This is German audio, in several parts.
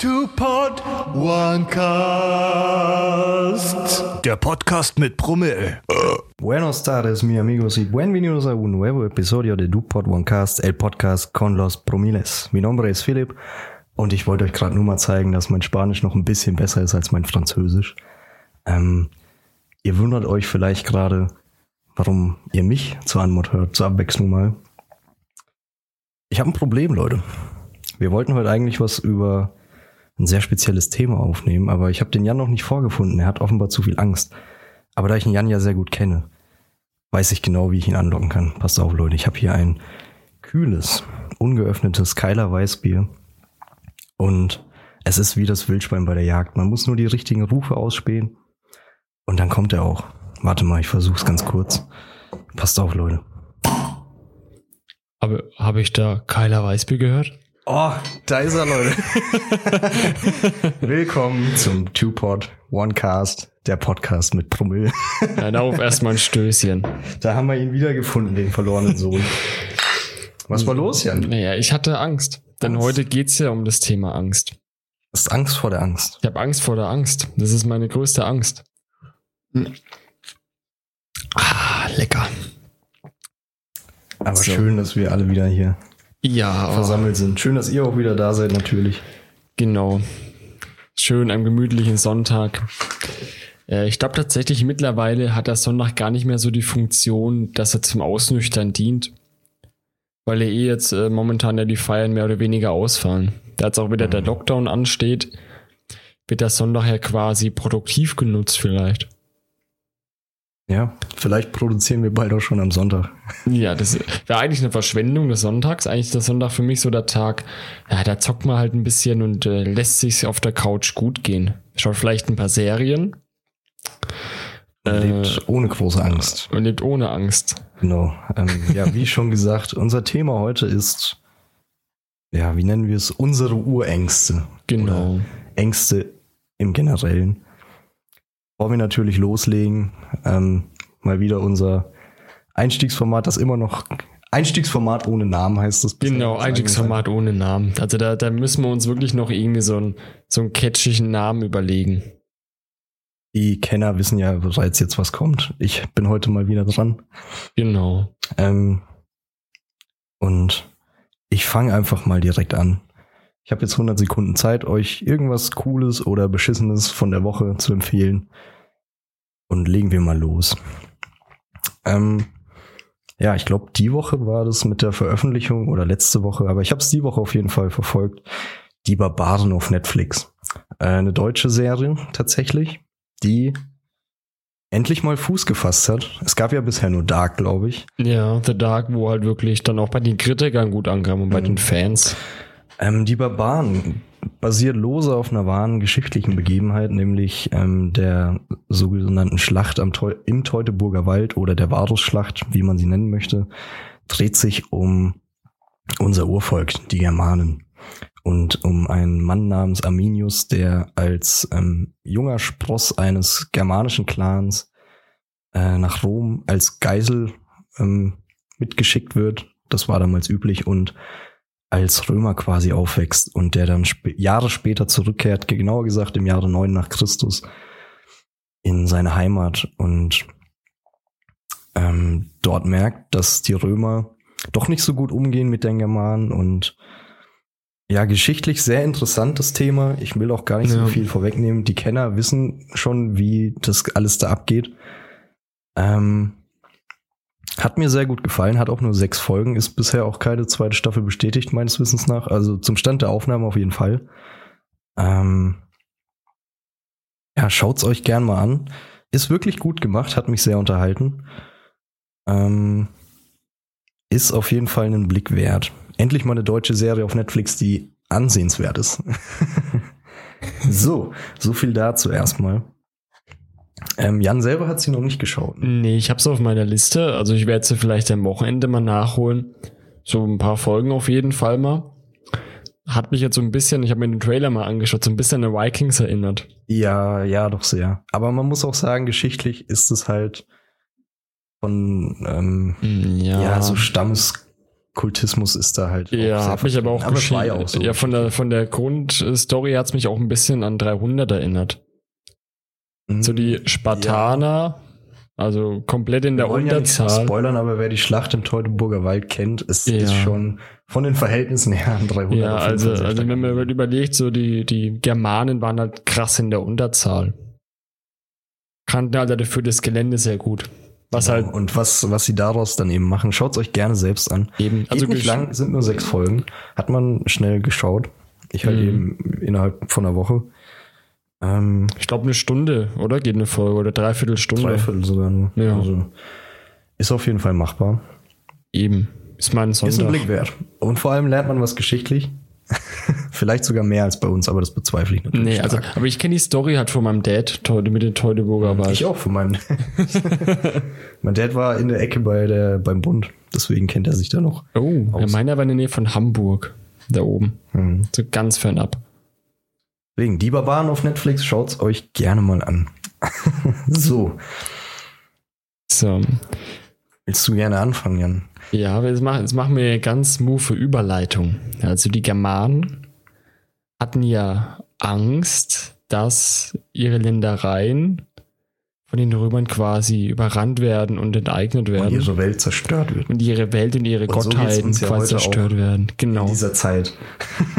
Two Pod One Cast. Der Podcast mit Promille. Buenos tardes, mi amigos, y bienvenidos a un nuevo episodio de DuPod Onecast, el podcast con los Promiles. Mi nombre es Philipp und ich wollte euch gerade nur mal zeigen, dass mein Spanisch noch ein bisschen besser ist als mein Französisch. Ähm, ihr wundert euch vielleicht gerade, warum ihr mich zur Anmut hört, zur Abwechslung mal. Ich habe ein Problem, Leute. Wir wollten heute eigentlich was über ein sehr spezielles Thema aufnehmen, aber ich habe den Jan noch nicht vorgefunden. Er hat offenbar zu viel Angst. Aber da ich den Jan ja sehr gut kenne, weiß ich genau, wie ich ihn anlocken kann. Passt auf, Leute. Ich habe hier ein kühles, ungeöffnetes Keiler Weißbier. Und es ist wie das Wildschwein bei der Jagd. Man muss nur die richtigen Rufe ausspähen. Und dann kommt er auch. Warte mal, ich versuch's ganz kurz. Passt auf, Leute. Habe, habe ich da Keiler Weißbier gehört? Oh, da ist er, Leute. Willkommen zum Two-Pod One-Cast, der Podcast mit Promille. Ja, darauf erstmal ein Stößchen. Da haben wir ihn wiedergefunden, den verlorenen Sohn. Was war los, Jan? Naja, ich hatte Angst. Denn Angst. heute geht's ja um das Thema Angst. Du hast Angst vor der Angst. Ich habe Angst vor der Angst. Das ist meine größte Angst. Hm. Ah, lecker. Aber So. schön, dass wir alle wieder hier Ja, oh, versammelt sind. Schön, dass ihr auch wieder da seid, natürlich. genau. Schön am gemütlichen Sonntag. Äh, Ich glaube tatsächlich, mittlerweile hat der Sonntag gar nicht mehr so die Funktion, dass er zum Ausnüchtern dient. Weil ja eh jetzt äh, momentan ja die Feiern mehr oder weniger ausfallen. Da jetzt auch wieder der Lockdown ansteht, wird der Sonntag ja quasi produktiv genutzt vielleicht. Ja, vielleicht produzieren wir bald auch schon am Sonntag. Ja, das wäre eigentlich eine Verschwendung des Sonntags. Eigentlich ist der Sonntag für mich so der Tag, ja, da zockt man halt ein bisschen und äh, lässt sich auf der Couch gut gehen. Schaut vielleicht ein paar Serien. Man Äh, lebt ohne große Angst. und lebt ohne Angst. Genau. Ähm, ja, wie schon gesagt, unser Thema heute ist, ja, wie nennen wir es? Unsere Urängste. Genau. Ängste im Generellen. Bevor wir natürlich loslegen, ähm, mal wieder unser Einstiegsformat, das immer noch Einstiegsformat ohne Namen heißt das. Genau, Einstiegsformat ohne Namen. Also da, da müssen wir uns wirklich noch irgendwie so einen, so einen catchigen Namen überlegen. Die Kenner wissen ja bereits jetzt, was kommt. Ich bin heute mal wieder dran. Genau. Ähm, und ich fange einfach mal direkt an. Ich habe jetzt 100 Sekunden Zeit, euch irgendwas Cooles oder Beschissenes von der Woche zu empfehlen. Und legen wir mal los. Ähm, ja, ich glaube, die Woche war das mit der Veröffentlichung oder letzte Woche, aber ich habe es die Woche auf jeden Fall verfolgt. Die Barbaren auf Netflix. Äh, eine deutsche Serie tatsächlich, die endlich mal Fuß gefasst hat. Es gab ja bisher nur Dark, glaube ich. Ja, The Dark, wo halt wirklich dann auch bei den Kritikern gut ankam und bei Mhm. den Fans. Ähm, die Barbaren basiert lose auf einer wahren geschichtlichen Begebenheit, nämlich ähm, der sogenannten Schlacht am Teu im Teutoburger Wald oder der Varusschlacht, wie man sie nennen möchte, dreht sich um unser Urvolk, die Germanen. Und um einen Mann namens Arminius, der als ähm, junger Spross eines germanischen Clans äh, nach Rom als Geisel ähm, mitgeschickt wird. Das war damals üblich und als Römer quasi aufwächst und der dann sp Jahre später zurückkehrt, genauer gesagt im Jahre 9 nach Christus, in seine Heimat und ähm, dort merkt, dass die Römer doch nicht so gut umgehen mit den Germanen und ja, geschichtlich sehr interessantes Thema. Ich will auch gar nicht so Ja. viel vorwegnehmen. Die Kenner wissen schon, wie das alles da abgeht. Ähm, hat mir sehr gut gefallen, hat auch nur sechs Folgen, ist bisher auch keine zweite Staffel bestätigt, meines Wissens nach. Also zum Stand der Aufnahme auf jeden Fall. Ähm, ja, schaut's euch gern mal an. Ist wirklich gut gemacht, hat mich sehr unterhalten. Ähm, ist auf jeden Fall einen Blick wert. Endlich mal eine deutsche Serie auf Netflix, die ansehenswert ist. so, so viel dazu erstmal. Ähm, Jan selber hat sie noch nicht geschaut. Nee, ich hab's auf meiner Liste. Also ich werde sie vielleicht am Wochenende mal nachholen. So ein paar Folgen auf jeden Fall mal. Hat mich jetzt so ein bisschen, ich habe mir den Trailer mal angeschaut, so ein bisschen an Vikings erinnert. Ja, ja, doch sehr. Aber man muss auch sagen, geschichtlich ist es halt von ähm, Hm, Ja, ja. so Stammes Kultismus ist da halt. Ja, hat mich aber auch, aber es auch so. ja von der von der Grundstory hat's mich auch ein bisschen an 300 erinnert. So die Spartaner, also komplett in der Wir ja nichts Unterzahl. spoilern, aber wer die Schlacht im Teutoburger Wald kennt, ist, Ja. ist schon von den Verhältnissen her an 300. Ja, also, also wenn man überlegt, so die, die Germanen waren halt krass in der Unterzahl. Kannten halt dafür das Gelände sehr gut. Was Genau. halt Und was, was sie daraus dann eben machen, schaut euch gerne selbst an. eben, Also also Geht nicht lang, sind nur sechs Folgen. Hat man schnell geschaut. Ich halt Mhm. eben innerhalb von einer Woche. Ähm, ich glaube eine Stunde, oder? Geht eine Folge oder dreiviertel Stunde. dreiviertel sogar nur. Ja. Also ist auf jeden Fall machbar. Eben. Ist mal ein Ist ein Sonntag. Blick wert. Und vor allem lernt man was geschichtlich. Vielleicht sogar mehr als bei uns, aber das bezweifle ich natürlich. Nee, also, stark. aber ich kenne die Story halt von meinem Dad mit den Teutoburger Wald. Ich auch von meinem. mein Dad war in der Ecke bei der, beim Bund. Deswegen kennt er sich da noch. Oh, ja, Aus. meiner war in der Nähe von Hamburg. Da oben. Hm. So ganz fernab. Deswegen, die Barbaren auf Netflix, schaut's euch gerne mal an. so, So. willst du gerne anfangen, Jan? Ja, aber jetzt machen, jetzt machen wir ganz smooth Überleitung. Also die Germanen hatten ja Angst, dass ihre Ländereien von den Römern quasi überrannt werden und enteignet Und werden. ihre Welt zerstört wird. und ihre Welt und ihre Und so Gottheiten uns ja quasi heute zerstört werden. Genau. In dieser Zeit.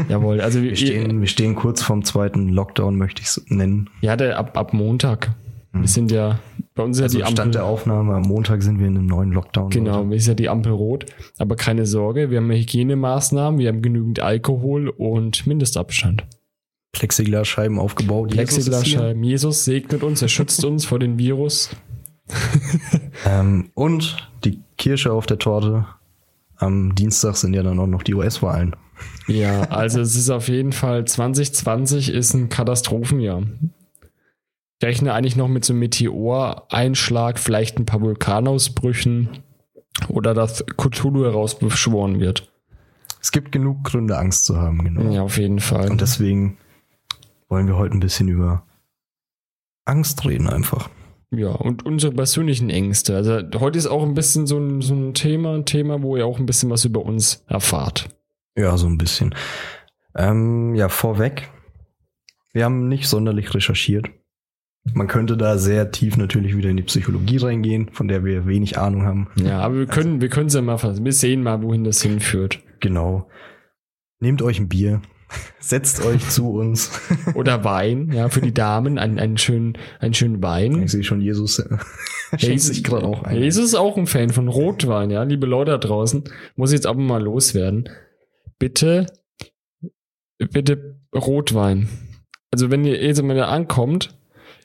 Jawohl. Also wir, Wir stehen, wir stehen kurz vorm zweiten Lockdown, möchte ich es nennen. ja, der, ab, ab Montag. Wir sind ja, bei uns ist Also ja die Stand Ampel. der Aufnahme, am Montag sind wir in einem neuen Lockdown. Genau, Leute. ist ja die Ampel rot. Aber keine Sorge, wir haben Hygienemaßnahmen, wir haben genügend Alkohol und Mindestabstand. Plexiglasscheiben aufgebaut. Plexiglasscheiben. Jesus segnet uns, er schützt uns vor dem Virus. Ähm, und die Kirsche auf der Torte. Am Dienstag sind ja dann auch noch die US-Wahlen. Ja, also es ist auf jeden Fall 2020 ist ein Katastrophenjahr. Ich rechne eigentlich noch mit so einem Meteoreinschlag, vielleicht ein paar Vulkanausbrüchen oder dass Cthulhu herausbeschworen wird. Es gibt genug Gründe, Angst zu haben, genau. Ja, auf jeden Fall. Und deswegen wollen wir heute ein bisschen über Angst reden einfach. Ja, und unsere persönlichen Ängste. Also heute ist auch ein bisschen so ein, so ein Thema, ein Thema, wo ihr auch ein bisschen was über uns erfahrt. Ja, so ein bisschen. Ähm, ja, vorweg. Wir haben nicht sonderlich recherchiert. Man könnte da sehr tief natürlich wieder in die Psychologie reingehen, von der wir wenig Ahnung haben. Ja, aber wir können, wir können es ja mal. Wir sehen mal, wohin das hinführt. Genau. Nehmt euch ein Bier, setzt euch zu uns. Oder Wein, ja, für die Damen, einen, einen schönen, einen schönen Wein. Ich sehe schon, Jesus äh, schenkt sich gerade auch ein. Jesus ist auch ein Fan von Rotwein, ja, liebe Leute da draußen. Muss jetzt aber mal loswerden. Bitte, bitte Rotwein. Also wenn ihr jetzt mal ankommt,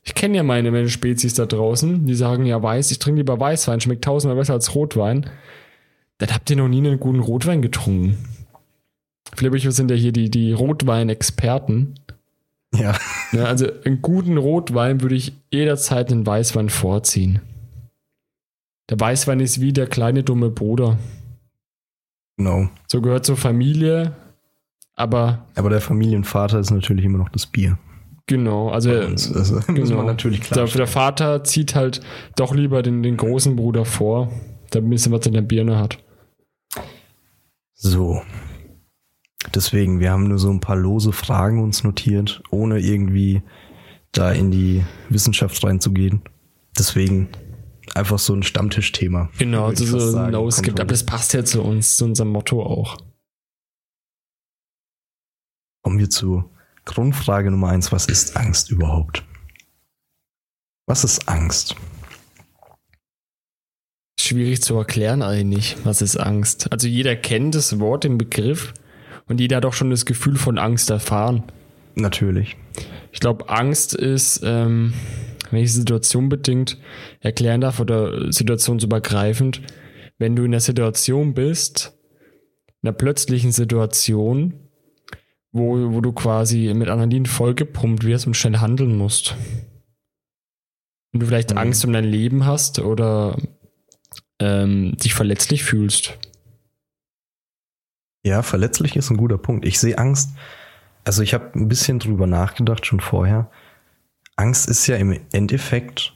ich kenne ja meine, meine Spezies da draußen, die sagen ja weiß, ich trinke lieber Weißwein, schmeckt tausendmal besser als Rotwein. Dann habt ihr noch nie einen guten Rotwein getrunken. Philipp, wir sind ja hier die, die Rotwein-Experten. Ja, Ja, also einen guten Rotwein würde ich jederzeit einen Weißwein vorziehen. Der Weißwein ist wie der kleine dumme Bruder. genau. So gehört zur Familie, aber Aber der Familienvater ist natürlich immer noch das Bier. genau, also. Das muss genau. natürlich der, klar. der Vater zieht halt doch lieber den, den großen Bruder vor, der ein bisschen was in der Birne hat. So. Deswegen, wir haben nur so ein paar lose Fragen uns notiert, ohne irgendwie da in die Wissenschaft reinzugehen. Deswegen einfach so ein Stammtischthema. Genau, fast so ein No-Skip, Kommt aber das passt ja zu uns, zu unserem Motto auch. Kommen wir zu Grundfrage Nummer eins. Was ist Angst überhaupt? Was ist Angst? Schwierig zu erklären eigentlich, was ist Angst. Also jeder kennt das Wort, den Begriff und jeder hat auch schon das Gefühl von Angst erfahren. Natürlich. Ich glaube, Angst ist, ähm, wenn ich die Situation bedingt erklären darf oder situationsübergreifend, wenn du in der Situation bist, in einer plötzlichen Situation, wo, wo du quasi mit Adrenalin vollgepumpt wirst und schnell handeln musst. Wenn du vielleicht Mhm. Angst um dein Leben hast oder ähm, dich verletzlich fühlst. Ja, verletzlich ist ein guter Punkt. Ich sehe Angst. Also ich habe ein bisschen drüber nachgedacht schon vorher. Angst ist ja im Endeffekt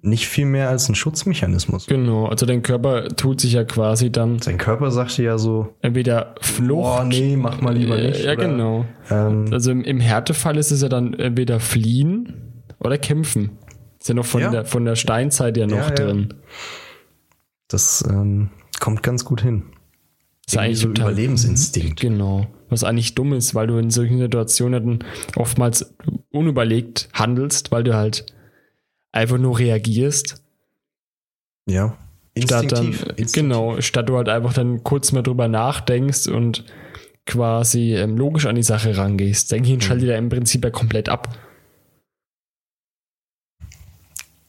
nicht viel mehr als ein Schutzmechanismus. Genau, also dein Körper tut sich ja quasi dann Sein Körper sagte ja so, entweder Flucht. boah, nee, mach mal lieber Äh, nicht. Ja, oder, genau. Ähm, Also im, im Härtefall ist es ja dann entweder fliehen oder kämpfen. Ist ja noch von, Ja. der, von der Steinzeit ja noch Ja, ja. drin. das ähm, kommt ganz gut hin. Ist Irgendwie eigentlich so total- Überlebensinstinkt. Genau. Was eigentlich dumm ist, weil du in solchen Situationen oftmals unüberlegt handelst, weil du halt einfach nur reagierst. Ja. Statt dann, Instinktiv. Instinktiv. genau, statt du halt einfach dann kurz mal drüber nachdenkst und quasi ähm, logisch an die Sache rangehst. Denke ich, Mhm. schaltet er im Prinzip ja komplett ab.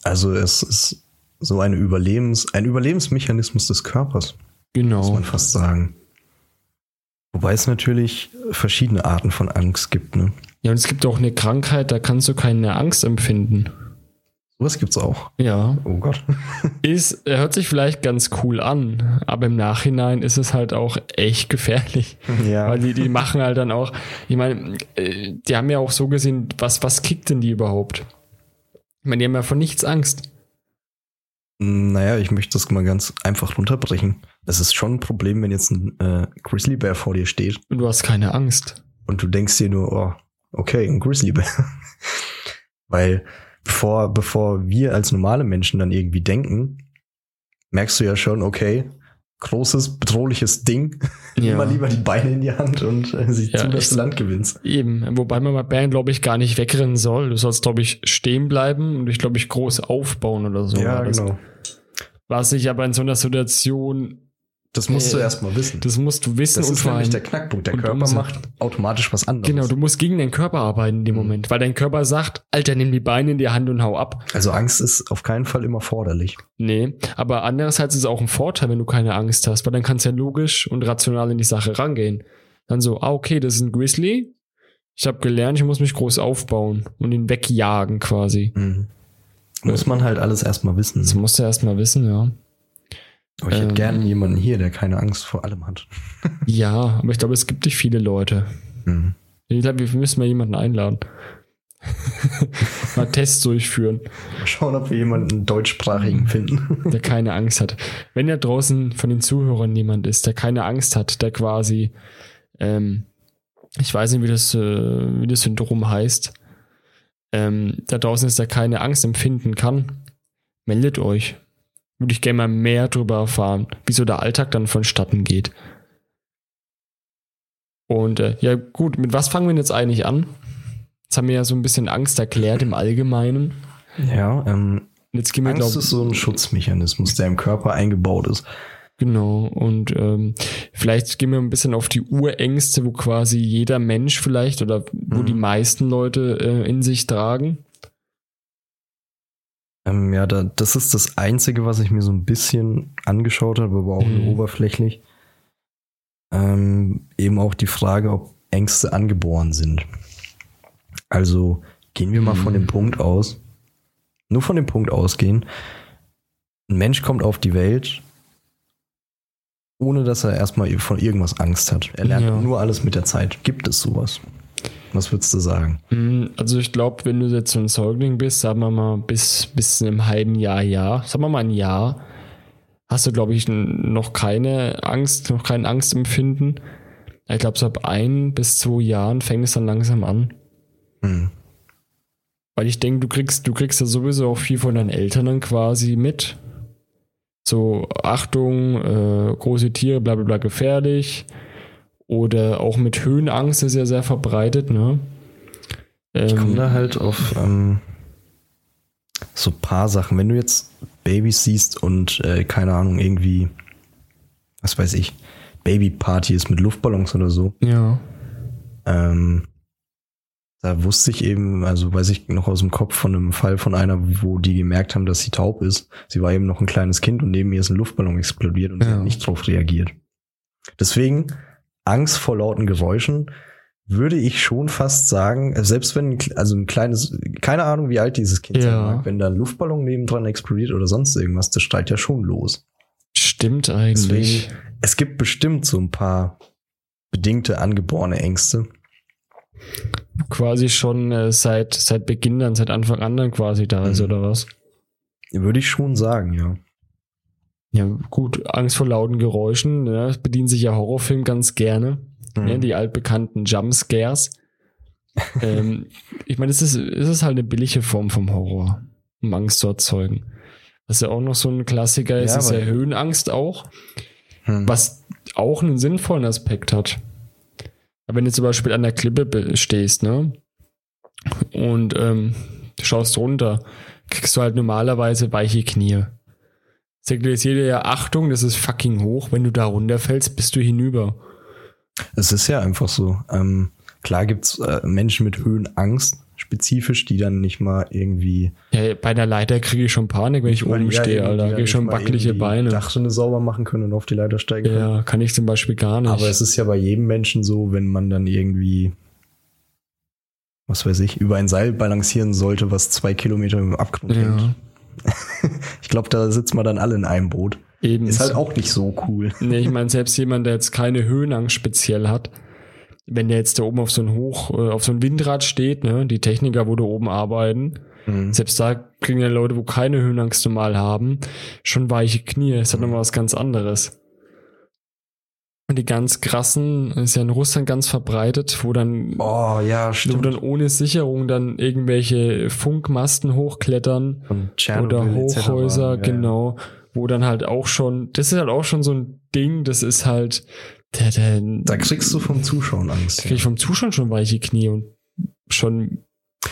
Also es ist so eine Überlebens, ein Überlebensmechanismus des Körpers, muss Genau. man fast sagen. Wobei es natürlich verschiedene Arten von Angst gibt. Ne? Ja, und es gibt auch eine Krankheit, da kannst du keine Angst empfinden. Sowas gibt's auch. Ja. Oh Gott. Ist, er hört sich vielleicht ganz cool an, aber im Nachhinein ist es halt auch echt gefährlich. Ja. Weil die, die machen halt dann auch, ich meine, äh, die haben ja auch so gesehen, was, was kickt denn die überhaupt? Ich meine, die haben ja vor nichts Angst. Naja, ich möchte das mal ganz einfach runterbrechen. Das ist schon ein Problem, wenn jetzt ein äh, Grizzlybär vor dir steht Und du hast keine Angst. und du denkst dir nur, oh, okay, ein Grizzlybär. Weil bevor, bevor wir als normale Menschen dann irgendwie denken, merkst du ja schon, okay, großes, bedrohliches Ding. Ja. Immer lieber die Beine in die Hand und äh, sieh Ja, zu, dass du Land gewinnst. Eben, wobei man bei Bären, glaube ich, gar nicht wegrennen soll. Du sollst, glaube ich, stehen bleiben und dich, glaube ich, groß aufbauen oder so. das. genau. Was ich aber in so einer Situation, Das musst du Äh, erstmal wissen. das musst du wissen Das und ist vor nämlich der Knackpunkt. Der Körper umsetzen. macht automatisch was anderes. Genau, du musst gegen deinen Körper arbeiten in dem Mhm. Moment, weil dein Körper sagt, Alter, nimm die Beine in die Hand und hau ab. also Angst ist auf keinen Fall immer forderlich. Nee, aber andererseits ist es auch ein Vorteil, wenn du keine Angst hast, weil dann kannst du ja logisch und rational in die Sache rangehen. Dann so, ah, okay, das ist ein Grizzly. Ich habe gelernt, ich muss mich groß aufbauen und ihn wegjagen quasi. Muss man halt alles erstmal wissen. Das musst du erstmal wissen, ja. Aber ich hätte ähm, gerne jemanden hier, der keine Angst vor allem hat. Ja, aber ich glaube, es gibt nicht viele Leute. Mhm. Ich glaube, wir müssen mal jemanden einladen. mal Tests durchführen, Mal schauen, ob wir jemanden deutschsprachigen finden. der keine Angst hat. Wenn da draußen von den Zuhörern jemand ist, der keine Angst hat, der quasi, ähm, ich weiß nicht, wie das, äh, wie das Syndrom heißt, ähm, da draußen ist, der keine Angst empfinden kann, meldet euch. Würde ich gerne mal mehr darüber erfahren, wie so der Alltag dann vonstatten geht. Und äh, ja, gut, mit was fangen wir jetzt eigentlich an? Jetzt haben wir ja so ein bisschen Angst erklärt im Allgemeinen. Ja, ähm, Jetzt gehen wir, Angst glaube ist so ein Schutzmechanismus, der im Körper eingebaut ist. Genau, und ähm, vielleicht gehen wir ein bisschen auf die Urängste, wo quasi jeder Mensch vielleicht oder wo Mhm. die meisten Leute äh, in sich tragen. Ähm, ja, da, das ist das Einzige, was ich mir so ein bisschen angeschaut habe, aber auch Mhm. nur oberflächlich. Ähm, eben auch die Frage, ob Ängste angeboren sind. Also gehen wir mal Mhm. von dem Punkt aus, nur von dem Punkt ausgehen, ein Mensch kommt auf die Welt, ohne dass er erstmal von irgendwas Angst hat. Er lernt Ja. nur alles mit der Zeit. Gibt es sowas? Was würdest du sagen? Mm, Also ich glaube, wenn du jetzt so ein Säugling bist, sagen wir mal bis, bis zu einem halben Jahr, ja, sagen wir mal ein Jahr, hast du, glaube ich, noch keine Angst, noch kein Angstempfinden. Ich glaube, so ab ein bis zwei Jahren fängt es dann langsam an. Hm. Weil ich denke, du kriegst, du kriegst ja sowieso auch viel von deinen Eltern dann quasi mit. So, Achtung, äh, große Tiere, bla bla bla gefährlich. Oder auch mit Höhenangst ist ja sehr verbreitet, ne? Ich Ähm, komme da halt auf ähm, so paar Sachen. Wenn du jetzt Babys siehst und äh, keine Ahnung, irgendwie, was weiß ich, Babyparty ist mit Luftballons oder so, ja. ähm, da wusste ich eben, also weiß ich noch aus dem Kopf von einem Fall von einer, wo die gemerkt haben, dass sie taub ist. Sie war eben noch ein kleines Kind und neben ihr ist ein Luftballon explodiert und sie Ja. hat nicht drauf reagiert. Deswegen Angst vor lauten Geräuschen würde ich schon fast sagen, selbst wenn, also ein kleines, keine Ahnung, wie alt dieses Kind sein Ja. mag, wenn da ein Luftballon nebendran explodiert oder sonst irgendwas, das steigt ja schon los. Stimmt eigentlich. Deswegen, es gibt bestimmt so ein paar bedingte angeborene Ängste. Quasi schon äh, seit, seit Beginn dann, seit Anfang an dann quasi da ist, Mhm. oder was? Würde ich schon sagen, ja. Ja, gut, Angst vor lauten Geräuschen, das bedienen sich ja Horrorfilm ganz gerne. Mhm. Ja, die altbekannten Jumpscares. ähm, ich meine, es ist, es ist halt eine billige Form vom Horror, um Angst zu erzeugen. Was ja auch noch so ein Klassiker ist, Ja, ist ja Höhenangst auch, Hm. was auch einen sinnvollen Aspekt hat. Aber wenn du zum Beispiel an der Klippe stehst, ne? Und ähm, schaust runter, kriegst du halt normalerweise weiche Knie. Signalisiert dir ja Achtung, das ist fucking hoch. Wenn du da runterfällst, bist du hinüber. Es ist ja einfach so. Ähm, klar gibt's äh, Menschen mit Höhenangst, spezifisch, die dann nicht mal irgendwie Ja, bei der Leiter kriege ich schon Panik, wenn ich oben Ja, stehe, Alter. dann Kriege ich schon wackelige Beine. Dachrinne sauber machen können und auf die Leiter steigen können. Ja, kann ich zum Beispiel gar nicht. Aber es ist ja bei jedem Menschen so, wenn man dann irgendwie, was weiß ich, über ein Seil balancieren sollte, was zwei Kilometer im Abgrund hängt. Ich glaube, da sitzen wir dann alle in einem Boot. eben. Ist halt auch nicht so cool. Nee, ich meine, selbst jemand, der jetzt keine Höhenangst speziell hat, wenn der jetzt da oben auf so ein Hoch, äh, auf so ein Windrad steht, ne, die Techniker, wo da oben arbeiten, Mhm. selbst da kriegen ja Leute, wo keine Höhenangst normal haben, schon weiche Knie. Das hat nochmal was ganz anderes. Und die ganz krassen, ist ja in Russland ganz verbreitet, wo dann, Oh, ja, wo dann ohne Sicherung dann irgendwelche Funkmasten hochklettern oder. Hochhäuser, Ja, genau, wo dann halt auch schon, das ist halt auch schon so ein Ding, das ist halt, der, der, Da kriegst du vom Zuschauen Angst. da krieg ich vom Zuschauen schon weiche Knie und schon,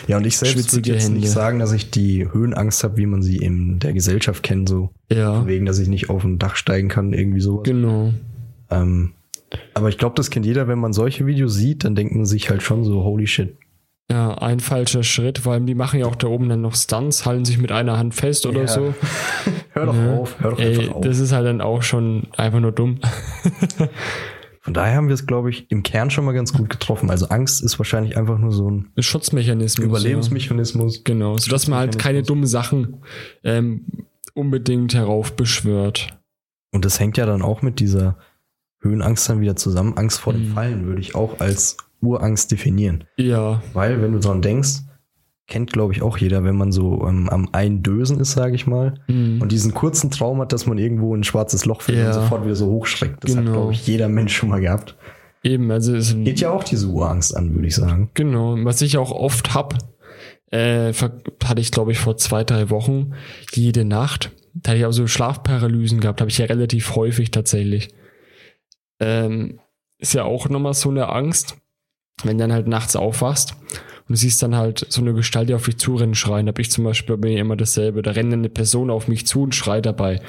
Ja, und ich selbst würde jetzt Hände. nicht sagen, dass ich die Höhenangst habe, wie man sie in der Gesellschaft kennt, so ja, wegen, dass ich nicht auf ein Dach steigen kann, irgendwie sowas. genau. Ähm, aber ich glaube, das kennt jeder, wenn man solche Videos sieht, dann denkt man sich halt schon so, holy shit. Ja, ein falscher Schritt, vor allem die machen ja auch da oben dann noch Stunts, halten sich mit einer Hand fest oder Ja. so. Hör doch Ja. auf, hör doch Ey, auf. das ist halt dann auch schon einfach nur dumm. Von daher haben wir es, glaube ich, im Kern schon mal ganz gut getroffen. Also Angst ist wahrscheinlich einfach nur so ein Schutzmechanismus. Ja. Überlebensmechanismus. Genau, sodass man halt keine dummen Sachen ähm, unbedingt heraufbeschwört. Und das hängt ja dann auch mit dieser Höhenangst dann wieder zusammen. Angst vor dem Mhm. Fallen würde ich auch als Urangst definieren. Ja, Weil, wenn du dran denkst, kennt, glaube ich, auch jeder, wenn man so ähm, am Eindösen ist, sage ich mal, mhm. und diesen kurzen Traum hat, dass man irgendwo in ein schwarzes Loch fällt Ja. und sofort wieder so hochschreckt. Das hat, Genau. glaube ich, jeder Mensch schon mal gehabt. eben, also es Geht ja auch diese Urangst an, würde ich sagen. Genau, was ich auch oft hab, äh, hatte ich glaube ich vor zwei, drei Wochen, jede Nacht. Da hatte ich auch so Schlafparalysen gehabt, habe ich ja relativ häufig tatsächlich. Ähm, ist ja auch nochmal so eine Angst, wenn du dann halt nachts aufwachst und du siehst dann halt so eine Gestalt, die auf dich zurennen, schreien. Hab ich zum Beispiel bei mir immer dasselbe. Da rennt eine Person auf mich zu und schreit dabei.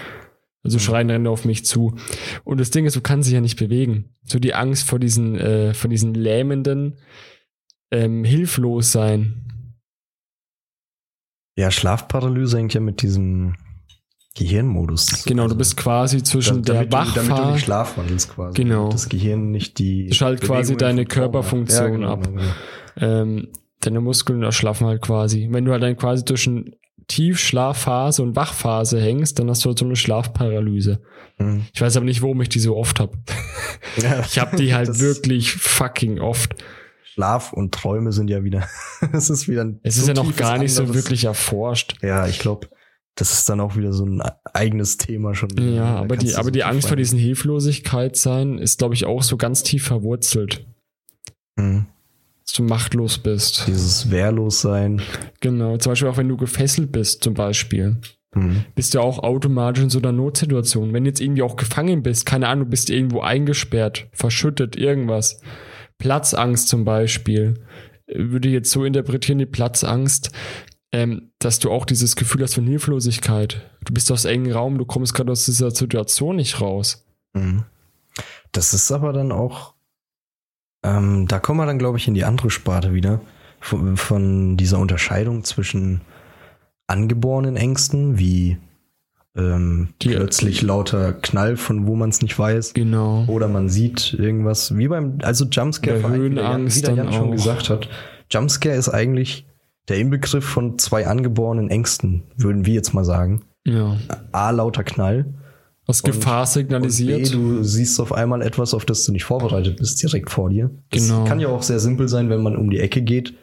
Also schreien rennen auf mich zu. Und das Ding ist, du kannst dich ja nicht bewegen. So die Angst vor diesen, äh, vor diesen lähmenden, ähm, hilflos sein. Ja, Schlafparalyse hängt ja mit diesem Gehirnmodus. Genau, Also, du bist quasi zwischen da- der du, damit du nicht Wachphase. schlafwandelst quasi. Genau. Das Gehirn nicht die. Schalt quasi deine. Körperfunktion genau, ab. genau. Ähm, deine Muskeln erschlaffen halt quasi. Wenn du halt dann quasi zwischen Tiefschlafphase und Wachphase hängst, dann hast du halt so eine Schlafparalyse. Mhm. Ich weiß aber nicht, warum ich die so oft habe. Ja, Ich habe die halt wirklich fucking oft. Schlaf und Träume sind ja wieder. Es ist wieder ein Es so ist ja noch gar nicht so wirklich erforscht. Ja, ich glaube, das ist dann auch wieder so ein eigenes Thema schon. wieder. Ja, Da aber die, aber so die Angst vor diesen Hilflosigkeit sein ist, glaube ich, auch so ganz tief verwurzelt, Mhm. dass du machtlos bist. Dieses Wehrlossein. Genau, zum Beispiel auch wenn du gefesselt bist, zum Beispiel. Mhm. bist du auch automatisch in so einer Notsituation. Wenn du jetzt irgendwie auch gefangen bist, keine Ahnung, du bist irgendwo eingesperrt, verschüttet, irgendwas. Platzangst zum Beispiel. Würde ich jetzt so interpretieren, die Platzangst, ähm, dass du auch dieses Gefühl hast von Hilflosigkeit. Du bist aus engen Raum, du kommst gerade aus dieser Situation nicht raus. Mhm. Das ist aber dann auch, ähm, da kommen wir dann, glaube ich, in die andere Sparte wieder, von, von dieser Unterscheidung zwischen angeborenen Ängsten, wie ähm, Die- plötzlich lauter Knall, von wo man es nicht weiß, Genau. oder man sieht irgendwas, wie beim, also Jumpscare, wie der Jan, wie der Jan schon gesagt hat, Jumpscare ist eigentlich der Inbegriff von zwei angeborenen Ängsten, würden wir jetzt mal sagen. Ja. A, lauter Knall, Aus Gefahr signalisiert. und B, du siehst auf einmal etwas, auf das du nicht vorbereitet bist, direkt vor dir. Das Genau. kann ja auch sehr simpel sein, wenn man um die Ecke geht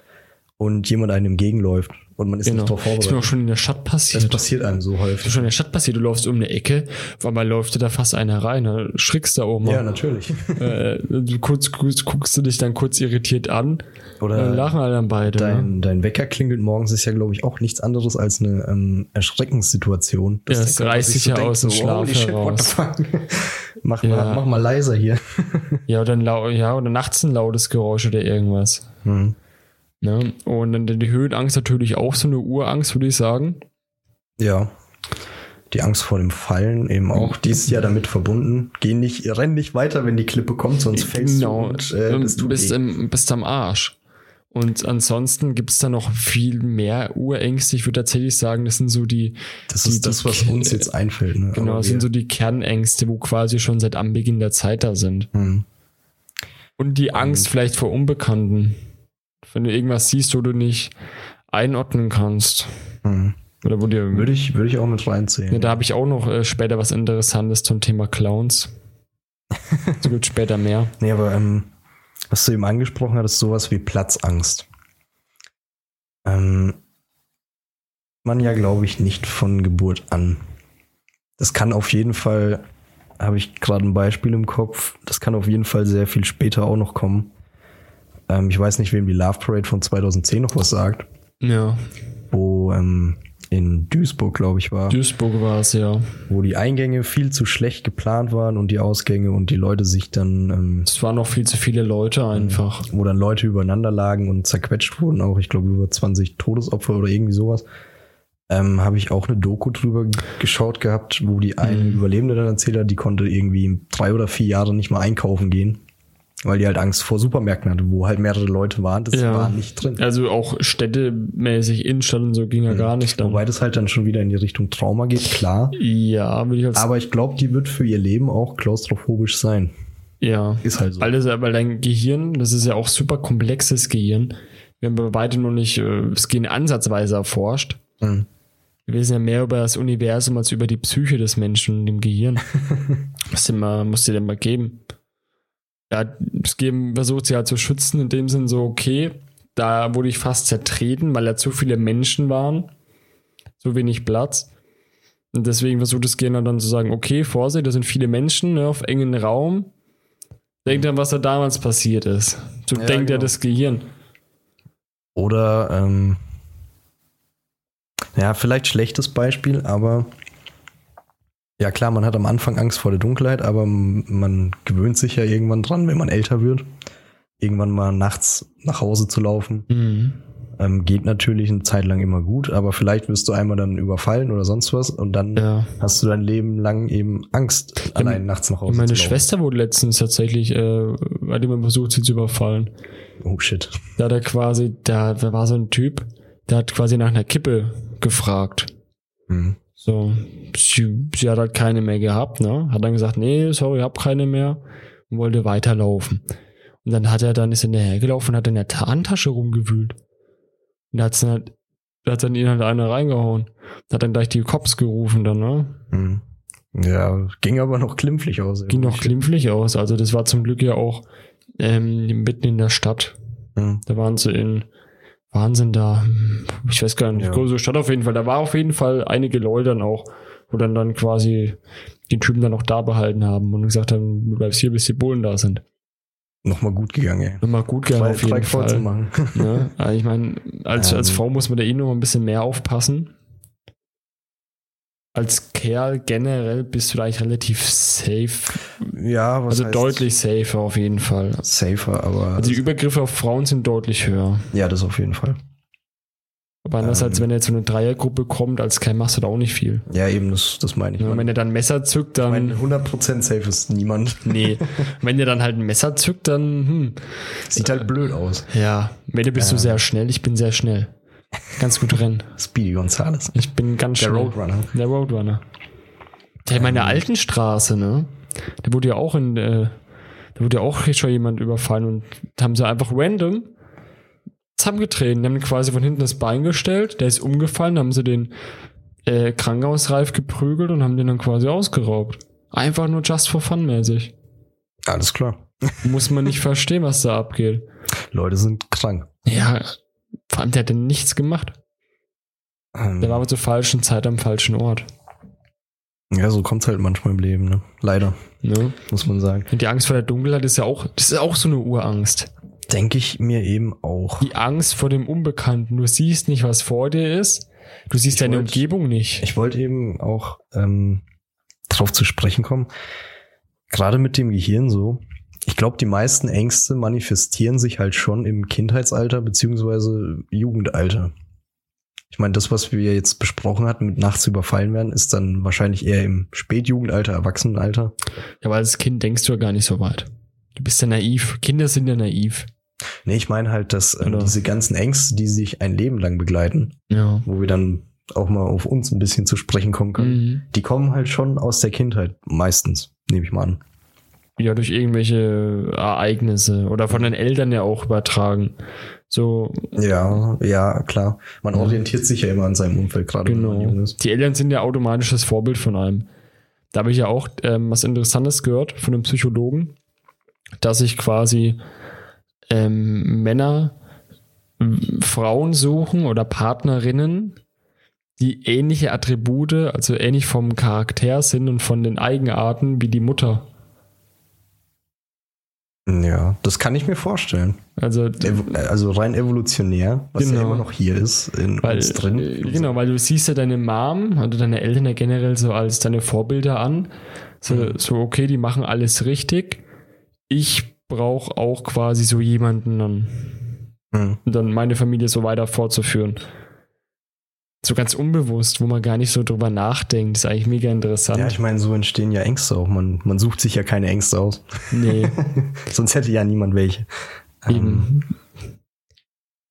und jemand einem entgegenläuft und man ist Genau. nicht darauf Ist mir auch vorbereitet. schon in der Stadt Das passiert. passiert einem so Das ist häufig. schon in der Stadt passiert, du läufst um eine Ecke, auf einmal läuft dir da fast einer rein, da schrickst du auch Ja, natürlich. äh, du kurz, kurz guckst du dich dann kurz irritiert an, dann Oder lachen alle dann beide. ne? dein, dein Wecker klingelt morgens ist ja, glaube ich, auch nichts anderes als eine ähm, Erschreckenssituation. Ja, es der Körper reißt sich ja aus dem Schlaf what the heraus. mach, Ja. mal, mach mal leiser hier. Ja, oder, ein ja, oder nachts ein lautes Geräusch oder irgendwas. Hm. Ne? Und dann die Höhenangst natürlich auch so eine Urangst, würde ich sagen. Ja. Die Angst vor dem Fallen eben auch, die ist ja damit verbunden. Geh nicht, renn nicht weiter, wenn die Klippe kommt, sonst fällst genau. du und äh, Ähm, tut bist, im, bist am Arsch. Und ansonsten gibt es da noch viel mehr Urängste. Ich würde tatsächlich sagen, das sind so die, Das die- ist das, was uns jetzt einfällt. Ne? genau, das sind so die Kernängste, wo quasi schon seit Anbeginn der Zeit da sind. Hm. Und die Angst vielleicht vor Unbekannten. Wenn du irgendwas siehst, wo du nicht einordnen kannst. Hm. Oder wo dir. Würde ich, würde ich auch mit reinzählen. Ja, da habe ich auch noch äh, später was Interessantes zum Thema Clowns. so gibt später mehr. Nee, aber ähm, was du eben angesprochen hattest, sowas wie Platzangst. Ähm, man ja, glaube ich, nicht von Geburt an. Das kann auf jeden Fall, habe ich gerade ein Beispiel im Kopf, das kann auf jeden Fall sehr viel später auch noch kommen. Ähm, ich weiß nicht, wem die Love Parade von 2010 noch was sagt, Ja, wo ähm, in Duisburg, glaube ich, war. Duisburg war es ja. wo die Eingänge viel zu schlecht geplant waren und die Ausgänge und die Leute sich dann, ähm, Es waren noch viel zu viele Leute einfach. wo dann Leute übereinander lagen und zerquetscht wurden, auch ich glaube über 20 Todesopfer oder irgendwie sowas. Ähm, habe ich auch eine Doku drüber geschaut gehabt, wo die eine Mhm. Überlebende dann erzählt hat, die konnte irgendwie drei oder vier Jahre nicht mal einkaufen gehen, weil die halt Angst vor Supermärkten hatte, wo halt mehrere Leute waren, das Ja. war nicht drin. Also auch städtemäßig Innenstadt und so ging ja gar nicht dann. Wobei das halt dann schon wieder in die Richtung Trauma geht, klar. ja, würde ich als. Aber ich glaube, die wird für ihr Leben auch klaustrophobisch sein. ja. Ist halt so. Weil, das, weil dein Gehirn, das ist ja auch super komplexes Gehirn. Wir haben bei weitem noch nicht äh, das Gehirn ansatzweise erforscht. Mhm. Wir wissen ja mehr über das Universum als über die Psyche des Menschen und dem Gehirn. muss dir mal, muss dir denn mal geben. Ja, das Gehirn versucht sie halt zu schützen, in dem Sinn so, okay, da wurde ich fast zertreten, weil da zu viele Menschen waren, so wenig Platz. Und deswegen versucht das Gehirn dann zu sagen, okay, Vorsicht, da sind viele Menschen ne, auf engen Raum. Denkt an, was da damals passiert ist. So Ja, denkt ja genau. das Gehirn. Oder, ähm, ja, vielleicht schlechtes Beispiel, aber ja klar, man hat am Anfang Angst vor der Dunkelheit, aber man gewöhnt sich ja irgendwann dran, wenn man älter wird. Irgendwann mal nachts nach Hause zu laufen. Mhm. Ähm, geht natürlich eine Zeit lang immer gut, aber vielleicht wirst du einmal dann überfallen oder sonst was und dann Ja. hast du dein Leben lang eben Angst, allein nachts nach Hause Meine zu laufen. Schwester wurde letztens tatsächlich, äh, hat jemand versucht, sie zu überfallen. Oh shit. Da hat er quasi, da, da war so ein Typ, der hat quasi nach einer Kippe gefragt. Hm. So, sie, sie hat halt keine mehr gehabt, ne? Hat dann gesagt, nee, sorry, ich hab keine mehr und wollte weiterlaufen. Und dann hat er dann, ist er hinterhergelaufen und hat in der Tarntasche rumgewühlt. Und da hat's dann halt, da hat dann ihn halt einer reingehauen. Hat dann gleich die Cops gerufen dann, ne? Hm. Ja, ging aber noch klimpflich aus. Ging noch glimpflich aus. Also das war zum Glück ja auch ähm, mitten in der Stadt. Hm. Da waren sie in Wahnsinn da. Ich weiß gar nicht, Ja. große Stadt auf jeden Fall. Da war auf jeden Fall einige Leute dann auch, wo dann dann quasi den Typen dann auch da behalten haben und gesagt haben, du bleibst hier, bis die Bullen da sind. Nochmal gut gegangen, ey. Nochmal gut gegangen auf jeden Fall. Ne? Also ich meine, als, als Ähm. Frau muss man da eh noch ein bisschen mehr aufpassen. Als Kerl generell bist du da eigentlich relativ safe. Ja, was Also deutlich safer auf jeden Fall. safer, aber Also die Übergriffe auf Frauen sind deutlich höher. ja, das auf jeden Fall. Aber andererseits, Ähm. wenn jetzt so eine Dreiergruppe kommt, als Kerl machst du da auch nicht viel. Ja, eben, das, das meine ich. Ja, wenn er dann Messer zückt, ich dann. meine, 100% safe ist niemand. nee. wenn der dann halt ein Messer zückt, dann. Hm. Sieht halt blöd aus. Ja. Mette, bist du Ja. sehr schnell? Ich bin sehr schnell. Ganz gut rennen. Speedy Gonzales. Ich bin ganz Der schnell. Roadrunner. Der Roadrunner. Der in meiner Ähm. alten Straße, ne? Da wurde ja auch in. Äh, da wurde ja auch schon jemand überfallen und haben sie einfach random zusammengetreten. Die haben quasi von hinten das Bein gestellt, der ist umgefallen, haben sie den äh, Krankenhausreif geprügelt und haben den dann quasi ausgeraubt. Einfach nur just for fun mäßig. Alles klar. Muss man nicht verstehen, was da abgeht. Leute sind krank. Ja, Vor allem, der hat denn nichts gemacht. Ähm, Der war aber zur falschen Zeit am falschen Ort. ja, so kommt's halt manchmal im Leben, ne? Leider, Ne? muss man sagen. Und die Angst vor der Dunkelheit ist ja auch, das ist auch so eine Urangst. Denke ich mir eben auch. Die Angst vor dem Unbekannten. Du siehst nicht, was vor dir ist. Du siehst Ich deine wollt- Umgebung nicht. Ich wollte eben auch ähm, drauf zu sprechen kommen. Gerade mit dem Gehirn so. Ich glaube, die meisten Ängste manifestieren sich halt schon im Kindheitsalter beziehungsweise Jugendalter. Ich meine, das, was wir jetzt besprochen hatten, mit nachts überfallen werden, ist dann wahrscheinlich eher im Spätjugendalter, Erwachsenenalter. Ja, weil als Kind denkst du ja gar nicht so weit. Du bist ja naiv. Kinder sind ja naiv. Nee, ich meine halt, dass Oder- diese ganzen Ängste, die sich ein Leben lang begleiten, Ja. wo wir dann auch mal auf uns ein bisschen zu sprechen kommen können, Mhm. die kommen halt schon aus der Kindheit, meistens, nehme ich mal an. Ja, durch irgendwelche Ereignisse oder von den Eltern ja auch übertragen. So, Ja, ja, klar. Man Ja. orientiert sich ja immer an seinem Umfeld, gerade wenn man jung genau. ist. Die Eltern sind ja automatisch das Vorbild von einem. Da habe ich ja auch ähm, was Interessantes gehört von einem Psychologen, dass sich quasi ähm, Männer Frauen suchen oder Partnerinnen, die ähnliche Attribute, also ähnlich vom Charakter sind und von den Eigenarten wie die Mutter. Ja, das kann ich mir vorstellen. Also also rein evolutionär, was ja Genau. immer noch hier ist, in Weil, uns drin. äh, genau, weil du siehst ja deine Mom oder deine Eltern ja generell so als deine Vorbilder an. So, Mhm. so okay, die machen alles richtig. Ich brauche auch quasi so jemanden dann, Hm. und dann meine Familie so weiter fortzuführen. So ganz unbewusst, wo man gar nicht so drüber nachdenkt. ist eigentlich mega interessant. Ja, ich meine, so entstehen ja Ängste auch. Man, man sucht sich ja keine Ängste aus. nee, Sonst hätte ja niemand welche. Ähm, eben.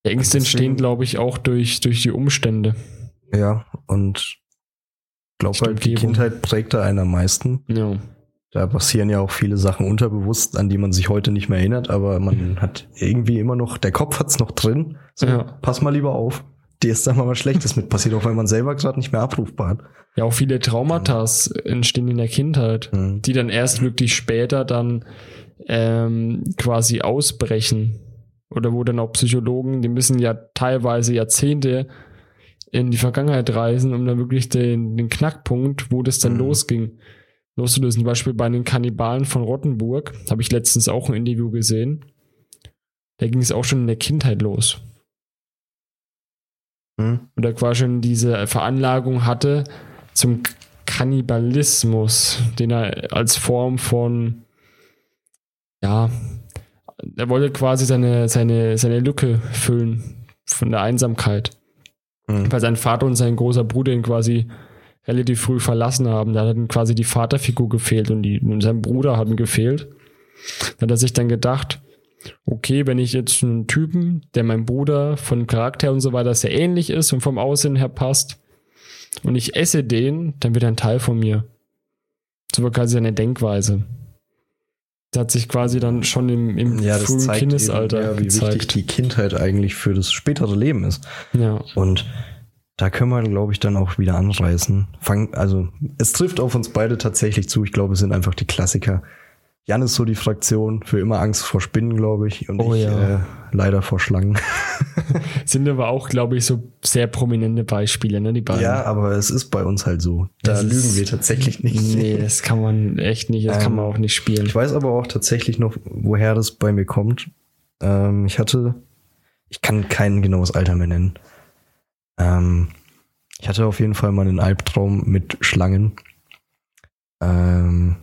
Die Ängste entstehen, glaube ich, auch durch, durch die Umstände. ja, und ich glaube Die halt, die. Kindheit prägt da einen am meisten. Ja. Da passieren ja auch viele Sachen unterbewusst, an die man sich heute nicht mehr erinnert, aber man hat irgendwie immer noch, der Kopf hat's noch drin. So, Ja. pass mal lieber auf. Dir ist da mal was Schlechtes mit passiert, auch wenn man selber gerade nicht mehr abrufbar hat. ja, auch viele Traumata entstehen in der Kindheit. Mhm. die dann erst wirklich später dann ähm, quasi ausbrechen. Oder wo dann auch Psychologen, die müssen ja teilweise Jahrzehnte in die Vergangenheit reisen, um dann wirklich den, den Knackpunkt, wo das dann Mhm. losging, loszulösen. Zum Beispiel bei den Kannibalen von Rottenburg, habe ich letztens auch ein Interview gesehen. Da ging es auch schon in der Kindheit los. Mhm. Und er quasi schon diese Veranlagung hatte zum Kannibalismus, den er als Form von, ja, er wollte quasi seine, seine, seine Lücke füllen von der Einsamkeit. Mhm. Weil sein Vater und sein großer Bruder ihn quasi relativ früh verlassen haben. Da hat ihm quasi die Vaterfigur gefehlt und, die, und sein Bruder hat ihm gefehlt. Da hat er sich dann gedacht, okay, wenn ich jetzt einen Typen, der mein Bruder von Charakter und so weiter sehr ähnlich ist und vom Aussehen her passt, und ich esse den, dann wird er ein Teil von mir. So war quasi seine Denkweise. Das hat sich quasi dann schon im, im Ja, frühen Kindesalter eben, ja, wie wichtig gezeigt. die Kindheit eigentlich für das spätere Leben ist. Ja. Und da können wir, glaube ich, dann auch wieder anreißen. Fang, also, es trifft auf uns beide tatsächlich zu. Ich glaube, es sind einfach die Klassiker. Jan ist so die Fraktion für immer Angst vor Spinnen, glaube ich. Und Oh ich ja. äh, leider vor Schlangen. Sind aber auch, glaube ich, so sehr prominente Beispiele, ne, die beiden. Ja, aber es ist bei uns halt so. Da Das ist- lügen wir tatsächlich nicht. Nee, das kann man echt nicht, das kann Ähm, man auch nicht spielen. Ich weiß aber auch tatsächlich noch, woher das bei mir kommt. Ähm, ich hatte, ich kann kein genaues Alter mehr nennen. Ähm, ich hatte auf jeden Fall mal einen Albtraum mit Schlangen. Ähm,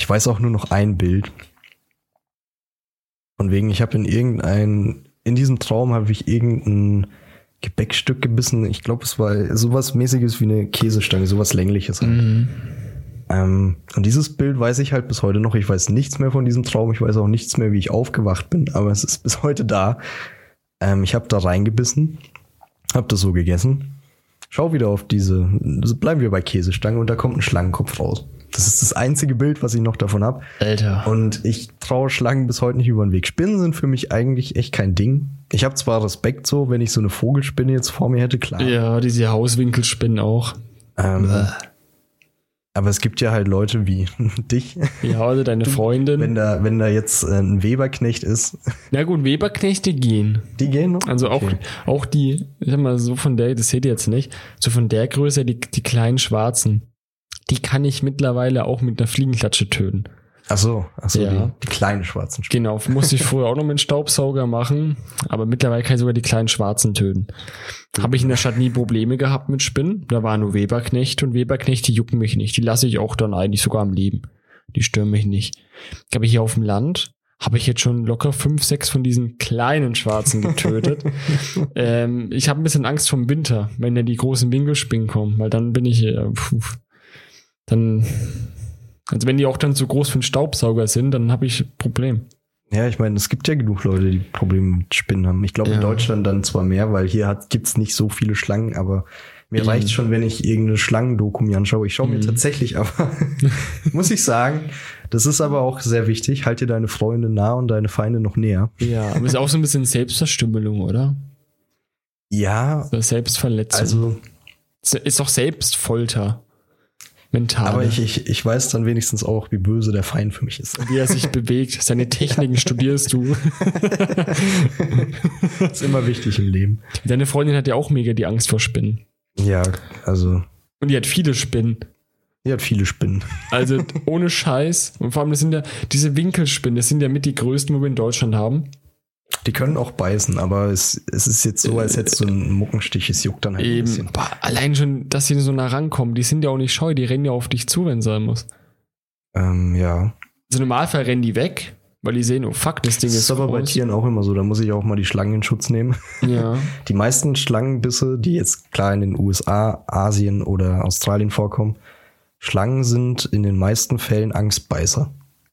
ich weiß auch nur noch ein Bild. Von wegen, ich habe in irgendein, in diesem Traum habe ich irgendein Gebäckstück gebissen. Ich glaube, es war sowas mäßiges wie eine Käsestange, sowas längliches. halt. Mhm. Ähm, und dieses Bild weiß ich halt bis heute noch. Ich weiß nichts mehr von diesem Traum. Ich weiß auch nichts mehr, wie ich aufgewacht bin. Aber es ist bis heute da. Ähm, ich habe da reingebissen, habe das so gegessen. Schau wieder auf diese. also Bleiben wir bei Käsestange und da kommt ein Schlangenkopf raus. Das ist das einzige Bild, was ich noch davon habe. Alter. Und ich traue Schlangen bis heute nicht über den Weg. Spinnen sind für mich eigentlich echt kein Ding. Ich habe zwar Respekt so, wenn ich so eine Vogelspinne jetzt vor mir hätte, klar. ja, diese Hauswinkelspinnen auch. Ähm, Aber es gibt ja halt Leute wie dich. Ja, oder deine Freundin. Wenn da, wenn da jetzt äh, ein Weberknecht ist, Na gut, Weberknechte gehen. die gehen noch. Also auch, Okay. auch die, ich sag mal, so von der, das seht ihr jetzt nicht, so von der Größe, die, die kleinen Schwarzen, die kann ich mittlerweile auch mit einer Fliegenklatsche töten. Ach so, ach so Ja. die, die kleinen schwarzen Spinnen. Genau, musste ich früher auch noch mit einem Staubsauger machen, aber mittlerweile kann ich sogar die kleinen Schwarzen töten. Habe ich in der Stadt nie Probleme gehabt mit Spinnen. Da waren nur Weberknechte und Weberknechte jucken mich nicht. Die lasse ich auch dann eigentlich sogar am Leben. Die stören mich nicht. Aber hier auf dem Land habe ich jetzt schon locker fünf, sechs von diesen kleinen Schwarzen getötet. ähm, ich habe ein bisschen Angst vom Winter, wenn dann die großen Winkelspinnen kommen, weil dann bin ich, äh, puh, dann, also wenn die auch dann zu groß für einen Staubsauger sind, dann habe ich ein Problem. Ja, ich meine, es gibt ja genug Leute, die Probleme mit Spinnen haben. Ich glaube Ja. in Deutschland dann zwar mehr, weil hier hat, gibt's nicht so viele Schlangen, aber mir Mhm. reicht schon, wenn ich irgendeine Schlangendoku mir anschaue. Ich schaue mir Mhm. tatsächlich, aber muss ich sagen, das ist aber auch sehr wichtig. Halt dir deine Freunde nah und deine Feinde noch näher. Ja, aber ist auch so ein bisschen Selbstverstümmelung, oder? Ja, Selbstverletzung. also, ist doch Selbstfolter. Mental. aber ich, ich, ich weiß dann wenigstens auch, wie böse der Feind für mich ist. wie er sich bewegt. Seine Techniken studierst du. Das ist immer wichtig im Leben. Deine Freundin hat ja auch mega die Angst vor Spinnen. Ja, also, Und die hat viele Spinnen. die hat viele Spinnen. Also ohne Scheiß. Und vor allem, das sind ja diese Winkelspinnen, das sind ja mit die größten, wo wir in Deutschland haben. Die können auch beißen, aber es, es ist jetzt so, als hättest du einen Muckenstich. Es juckt dann halt ein Eben. bisschen. Boah, allein schon, dass sie so nah rankommen, die sind ja auch nicht scheu, die rennen ja auf dich zu, wenn es sein muss. Ähm, ja. Also im Normalfall rennen die weg, weil die sehen, oh fuck, das Ding Das ist, ist aber bei groß. Tieren auch immer so. Da muss ich auch mal die Schlangen in Schutz nehmen. Ja. Die meisten Schlangenbisse, die jetzt klar in den USA, Asien oder Australien vorkommen, Schlangen sind in den meisten Fällen Angstbeißer.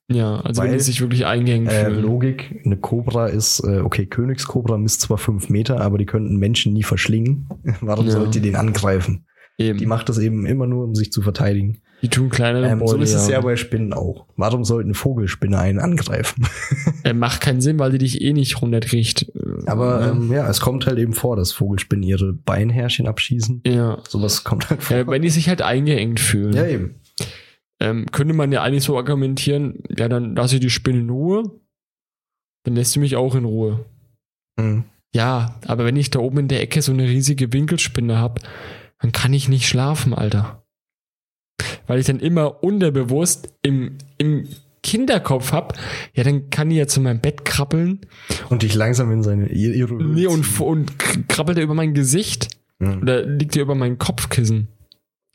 Ja, also wenn Weil, die sich wirklich eingehängt Äh, fühlen. Logik, eine Kobra ist, äh, okay, Königskobra misst zwar fünf Meter, aber die könnten Menschen nie verschlingen. Warum Ja. sollt ihr den angreifen? Eben. Die macht das eben immer nur, um sich zu verteidigen. Die tun kleinere Ähm, so Beute, ist es ja ja. bei Spinnen auch. Warum sollten Vogelspinne einen angreifen? Äh, macht keinen Sinn, weil die dich eh nicht runterkriegt. Aber ja. ähm, ja, es kommt halt eben vor, dass Vogelspinnen ihre Beinhärchen abschießen. ja. Sowas kommt halt vor. ja, wenn die sich halt eingeengt fühlen. Ja, eben. Ähm, könnte man ja eigentlich so argumentieren, ja, dann lasse ich die Spinne in Ruhe, dann lässt du mich auch in Ruhe. Mhm. Ja, aber wenn ich da oben in der Ecke so eine riesige Winkelspinne habe, dann kann ich nicht schlafen, Alter. Weil ich dann immer unterbewusst im, im Kinderkopf hab, ja, dann kann die ja zu meinem Bett krabbeln Und dich langsam in seine ihre nee, und, und krabbelt er über mein Gesicht Mhm. oder liegt er über mein Kopfkissen.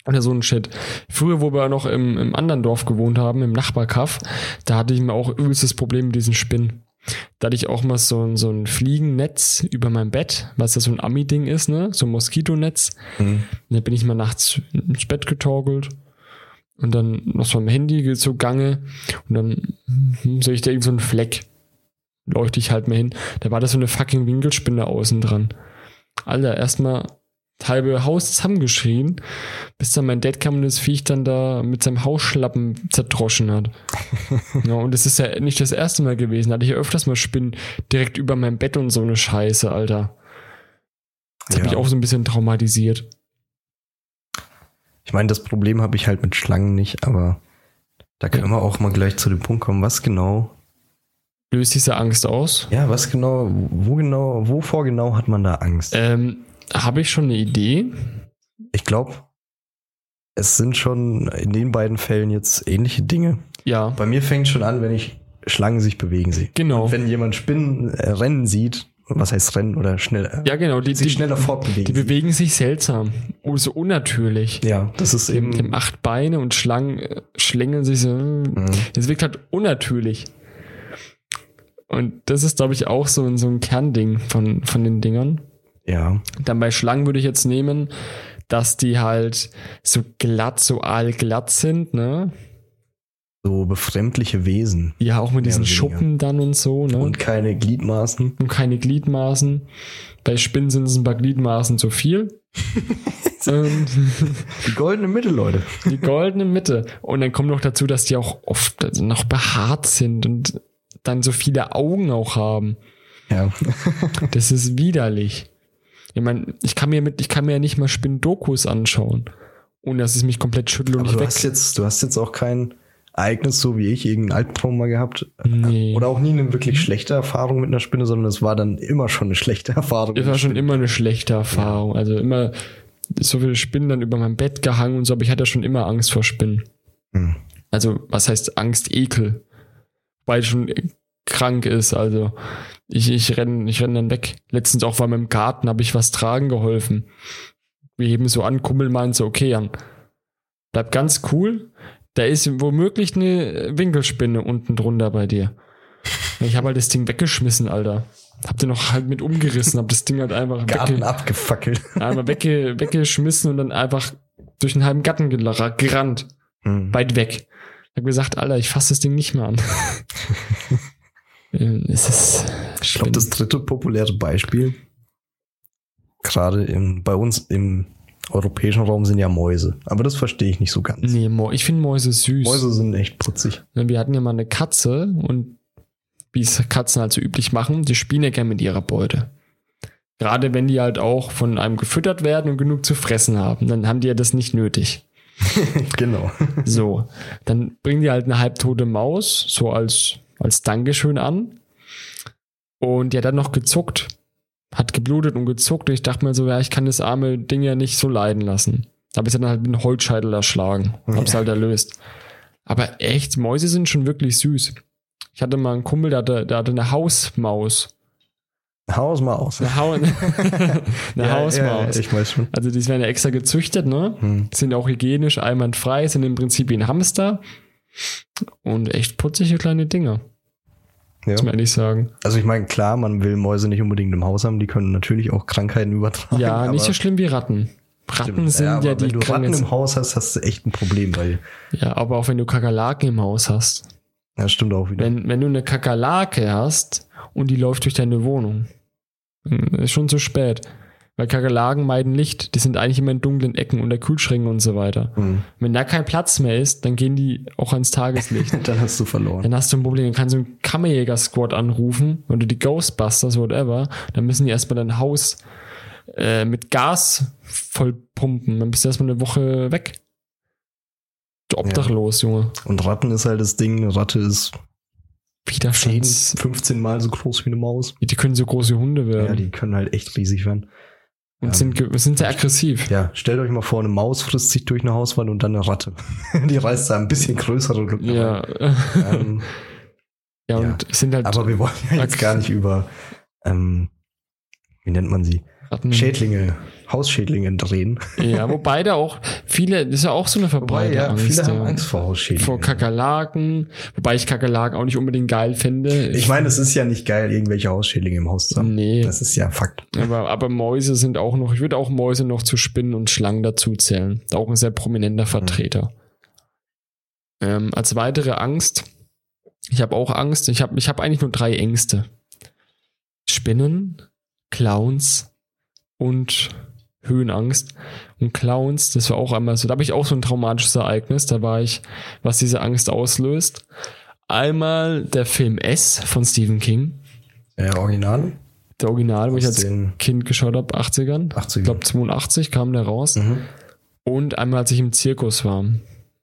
Oder so ein Shit. Früher, wo wir noch im, im anderen Dorf gewohnt haben, im Nachbarkaff, da hatte ich mir auch übelstes Problem mit diesen Spinnen. Da hatte ich auch mal so, ein- so ein Fliegennetz über mein Bett, was ja so ein Ami-Ding ist, ne? So ein Moskitonetz. Mhm. Dann bin ich mal nachts ins Bett getorkelt und dann noch so am Handy so gange und dann hm, sehe ich da irgend so einen Fleck. Leuchte ich halt mal hin. Da war da so eine fucking Winkelspinne außen dran. Alter, erstmal das halbe Haus zusammengeschrien, bis dann mein Dad kam und das Viech dann da mit seinem Hausschlappen zerdroschen hat. ja, und das ist ja nicht das erste Mal gewesen. Da hatte ich ja öfters mal Spinnen direkt über mein Bett und so eine Scheiße, Alter. Das hat Ja. mich auch so ein bisschen traumatisiert. Ich meine, das Problem habe ich halt mit Schlangen nicht, aber da können wir auch mal gleich zu dem Punkt kommen, was genau, Löst diese Angst aus? ja, was genau, wo genau, wovor genau hat man da Angst? Ähm, Habe ich schon eine Idee? Ich glaube, es sind schon in den beiden Fällen jetzt ähnliche Dinge. Ja, Bei mir fängt schon an, wenn ich Schlangen sich bewegen sehe. genau. Wenn jemand Spinnen äh, rennen sieht, was heißt rennen oder schnell, äh, Ja, genau. Die, sich die, schneller fortbewegen. die bewegen sich seltsam. Oh, so unnatürlich. Ja, das ist eben. acht Beine und Schlangen äh, schlängeln sich so. Mhm. Das wirkt halt unnatürlich. Und das ist, glaube ich, auch so, ein- so ein Kernding von, von den Dingern. Ja, Dann bei Schlangen würde ich jetzt nehmen, dass die halt so glatt, so aalglatt sind, ne? so befremdliche Wesen Ja, auch mit diesen. Schuppen dann und so, ne? und keine Gliedmaßen. und keine Gliedmaßen. Bei Spinnen sind es ein paar Gliedmaßen zu viel. und Die goldene Mitte, Leute. die goldene Mitte. Und dann kommt noch dazu, dass die auch oft also noch behaart sind und dann so viele Augen auch haben. Ja. Das ist widerlich. Ich meine, ich kann mir mit, ich kann mir ja nicht mal Spinndokus anschauen. ohne dass es mich komplett schüttelt und Aber ich du weg. hast, jetzt, du hast jetzt auch kein Ereignis, so wie ich, irgendein Albtraum mal gehabt. Nee. Oder auch nie eine wirklich schlechte Erfahrung mit einer Spinne, sondern es war dann immer schon eine schlechte Erfahrung. Das war schon immer eine schlechte Erfahrung. Also immer so viele Spinnen dann über mein Bett gehangen und so, aber ich hatte schon immer Angst vor Spinnen. Hm. Also, was heißt Angst, Ekel? Weil schon krank ist. Also, ich, ich renne ich renn dann weg. Letztens auch war mir im Garten, habe ich was tragen geholfen. Wir heben so an, Kummel meint so, okay, Jan, bleib ganz cool. Da ist womöglich eine Winkelspinne unten drunter bei dir. Ich habe halt das Ding weggeschmissen, Alter. Hab den noch halt mit umgerissen, hab das Ding halt einfach Garten abgefackelt. einmal wegge weggeschmissen und dann einfach durch den halben Garten gerannt. Hm. Weit weg. Ich hab gesagt, Alter, ich fasse das Ding nicht mehr an. Es ist Ich glaube, das dritte populäre Beispiel, gerade im, bei uns im europäischen Raum, sind ja Mäuse. Aber das verstehe ich nicht so ganz. Nee, ich finde Mäuse süß. Mäuse sind echt putzig. Wir hatten ja mal eine Katze und wie es Katzen halt so üblich machen, die spielen ja gerne mit ihrer Beute. Gerade wenn die halt auch von einem gefüttert werden und genug zu fressen haben, dann haben die ja das nicht nötig. genau. So, dann bringen die halt eine halbtote Maus, so als, als Dankeschön an. Und hat dann noch gezuckt. Hat geblutet und gezuckt. Und ich dachte mir so, ja, ich kann das arme Ding ja nicht so leiden lassen. Da habe ich dann halt mit einem Holzscheitel erschlagen. Hab's Ja. halt erlöst. Aber echt, Mäuse sind schon wirklich süß. Ich hatte mal einen Kumpel, der hatte, der hatte eine Hausmaus. Haus mal aus. Eine, Hau eine Ja, Hausmaus. Ja, ich weiß schon. Also die werden ja extra gezüchtet, ne? Hm. Sind auch hygienisch, einwandfrei, sind im Prinzip wie ein Hamster. Und echt putzige kleine Dinger, Ja. muss man ehrlich sagen. Also ich meine, klar, man will Mäuse nicht unbedingt im Haus haben, die können natürlich auch Krankheiten übertragen. Ja, nicht so schlimm wie Ratten. Ratten sind ja, aber die wenn du Ratten im Haus hast, hast du echt ein Problem, weil Ja, aber auch wenn du Kakerlaken im Haus hast. ja, stimmt auch wieder. Wenn, wenn du eine Kakerlake hast und die läuft durch deine Wohnung, ist schon zu spät. Weil Kakerlaken meiden Licht. Die sind eigentlich immer in dunklen Ecken unter Kühlschränken und so weiter. Hm. Wenn da kein Platz mehr ist, dann gehen die auch ans Tageslicht. Dann hast du verloren. Dann hast du ein Problem, dann kannst du einen Kammerjäger-Squad anrufen oder die Ghostbusters, whatever. Dann müssen die erstmal dein Haus äh, mit Gas voll pumpen. Dann bist du erstmal eine Woche weg. Du obdachlos, Junge. Und Ratten ist halt das Ding, eine Ratte ist 10, Widerstands. 15 Mal so groß wie eine Maus. Die können so große Hunde werden. Ja, die können halt echt riesig werden. Und sind, ge- sind sehr aggressiv. Ja, stellt euch mal vor, eine Maus frisst sich durch eine Hauswand und dann eine Ratte. die reißt da ein bisschen größere Lücken. Ja. Ähm, ja, und sind halt aber wir wollen ja jetzt gar nicht über, ähm, wie nennt man sie? Ratten. Schädlinge, Hausschädlinge drehen. Ja, wobei da auch viele, das ist ja auch so eine verbreitete ja, Angst. viele haben. Angst vor Hausschädlingen. Vor Kakerlaken, wobei ich Kakerlaken auch nicht unbedingt geil finde. Ich meine, es ist ja nicht geil, irgendwelche Hausschädlinge im Haus zu haben. nee, Das ist ja Fakt. aber, aber Mäuse sind auch noch, ich würde auch Mäuse noch zu Spinnen und Schlangen dazu zählen. Auch ein sehr prominenter Vertreter. Ähm, als weitere Angst, ich habe auch Angst, ich habe ich hab eigentlich nur drei Ängste. Spinnen, Clowns und Höhenangst. Und Clowns, das war auch einmal so, da habe ich auch so ein traumatisches Ereignis, da war ich, was diese Angst auslöst. Einmal der Film S von Stephen King, Ja, Original? der Original, wo ich als Kind geschaut habe, 80ern. 80ern. Ich glaube 82 kam der raus. Mhm. Und einmal, als ich im Zirkus war.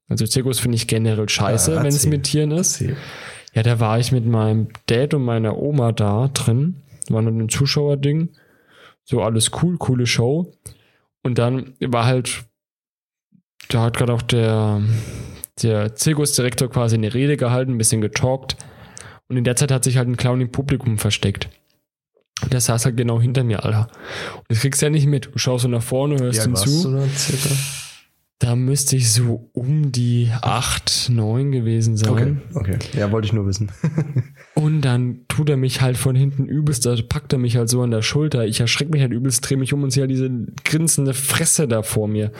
Also Zirkus finde ich generell scheiße, Ah, wenn es mit Tieren ist. Ja, da war ich mit meinem Dad und meiner Oma da drin. War nur ein Zuschauerding. So alles cool, coole Show. Und dann war halt, da hat gerade auch der, der Zirkusdirektor quasi eine Rede gehalten, ein bisschen getalkt. Und in der Zeit hat sich halt ein Clown im Publikum versteckt. Und der saß halt genau hinter mir, Alter. Und das kriegst du ja nicht mit. Du schaust so nach vorne, hörst alt ihm zu. da müsste ich so um die acht, neun gewesen sein. Okay, okay. Ja, wollte ich nur wissen. Und dann tut er mich halt von hinten übelst, da packt er mich halt so an der Schulter. Ich erschrecke mich halt übelst, drehe mich um und sehe halt diese grinsende Fresse da vor mir.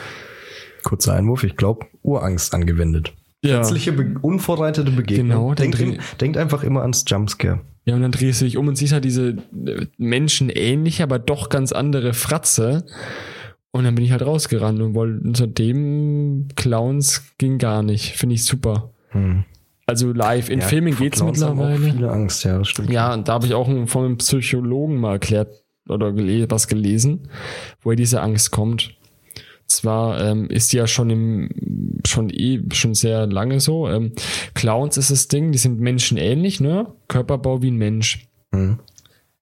Kurzer Einwurf, ich glaube, Urangst angewendet. Ja. Plötzliche, be unvorbereitete Begegnung. Genau, denkt, dreh- denkt einfach immer ans Jumpscare. Ja, und dann drehst du dich um und siehst halt diese äh, menschenähnliche, aber doch ganz andere Fratze. Und dann bin ich halt rausgerannt und wollte unter dem Clowns ging gar nicht. Finde ich super. Hm. Also live. In Ja, Filmen vor geht's Clowns haben mittlerweile. Auch viele Angst, ja, stimmt. Ja, und da habe ich auch von einem Psychologen mal erklärt oder gele was gelesen, woher diese Angst kommt. Zwar ähm, ist die ja schon im, schon eh, schon sehr lange so. Ähm, Clowns ist das Ding, die sind menschenähnlich, ne? Körperbau wie ein Mensch. Mhm.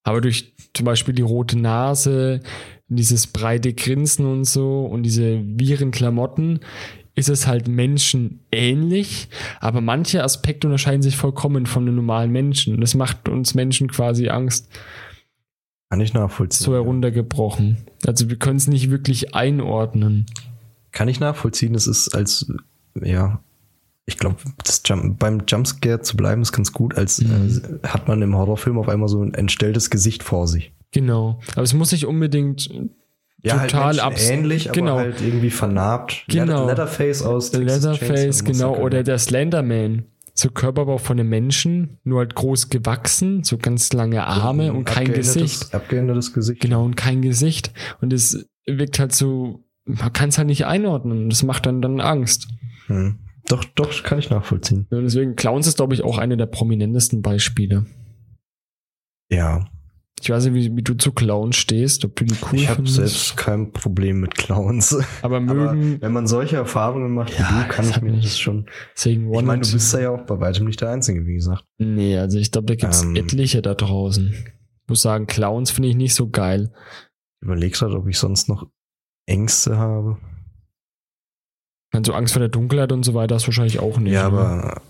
Aber durch zum Beispiel die rote Nase, dieses breite Grinsen und so und diese Virenklamotten ist es halt menschenähnlich, aber manche Aspekte unterscheiden sich vollkommen von den normalen Menschen. Das macht uns Menschen quasi Angst. Kann ich nachvollziehen. So heruntergebrochen. Also wir können es nicht wirklich einordnen. Kann ich nachvollziehen. Es ist als, ja, ich glaube, Jump, beim Jumpscare zu bleiben ist ganz gut, als Mhm. äh, hat man im Horrorfilm auf einmal so ein entstelltes Gesicht vor sich. Genau. Aber es muss nicht unbedingt total abs- ähnlich, genau. aber halt irgendwie vernarbt. Genau. Leatherface aus Texas Leatherface, genau, oder der Slenderman. So Körperbau von einem Menschen, nur halt groß gewachsen, so ganz lange Arme und kein Gesicht. Abgeändertes Gesicht. Genau, und kein Gesicht. Und es wirkt halt so, man kann es halt nicht einordnen. Das macht dann, dann Angst. Hm. Doch, doch, kann ich nachvollziehen. Und deswegen, Clowns ist, glaube ich, auch eine der prominentesten Beispiele. Ja. Ich weiß nicht, wie, wie du zu Clowns stehst, ob du die cool ich habe selbst kein Problem mit Clowns. aber Aber mögen, wenn man solche Erfahrungen macht wie Ja, du, kann ich mir das schon. deswegen Ich meine, du bist da ja auch bei weitem nicht der Einzige, wie gesagt. Nee, also ich glaube, da gibt's Ähm. etliche da draußen. Ich muss sagen, Clowns finde ich nicht so geil. Ich überleg gerade, ob ich sonst noch Ängste habe. Also Angst vor der Dunkelheit und so weiter hast wahrscheinlich auch nicht. ja, aber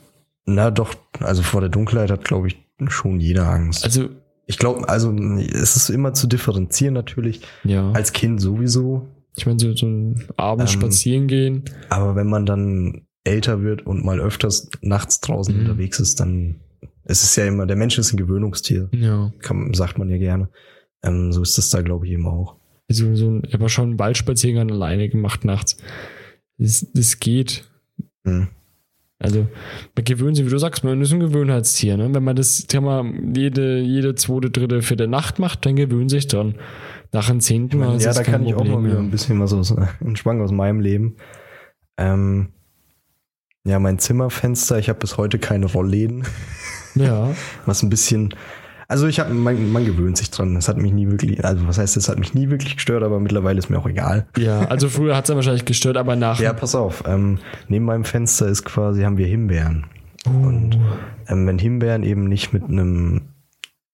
na doch, also vor der Dunkelheit hat, glaube ich, schon jeder Angst. Also, ich glaube, also es ist immer zu differenzieren natürlich. ja. Als Kind sowieso. ich meine, so, so ein Abend Ähm. spazieren gehen. Aber wenn man dann älter wird und mal öfters nachts draußen Mhm. unterwegs ist, dann es ist ja immer, der Mensch ist ein Gewöhnungstier, Ja. kann, sagt man ja gerne. Ähm, so ist das da, glaube ich, eben auch. Also so ein, ich habe schon einen Waldspaziergang alleine gemacht nachts. Das, das geht. Hm. Also, man gewöhnt sich, wie du sagst, man ist ein Gewöhnheitstier. Ne? Wenn man das Thema jede, jede zweite, dritte, vierte Nacht macht, dann gewöhnt sich dran. Nach dem zehnten Mal ja, da kann ich auch Problem mal wieder ein bisschen was aus, einen Schwang aus meinem Leben. Ähm, ja, mein Zimmerfenster, ich habe bis heute keine Rollläden, Ja, was ein bisschen, also ich habe, man, man gewöhnt sich dran. Es hat mich nie wirklich, also was heißt, es hat mich nie wirklich gestört, aber mittlerweile ist mir auch egal. ja. Also früher hat es ja wahrscheinlich gestört, aber nach. Ja, pass auf, ähm, neben meinem Fenster ist quasi, haben wir Himbeeren. Uh, Und ähm, wenn Himbeeren eben nicht mit einem,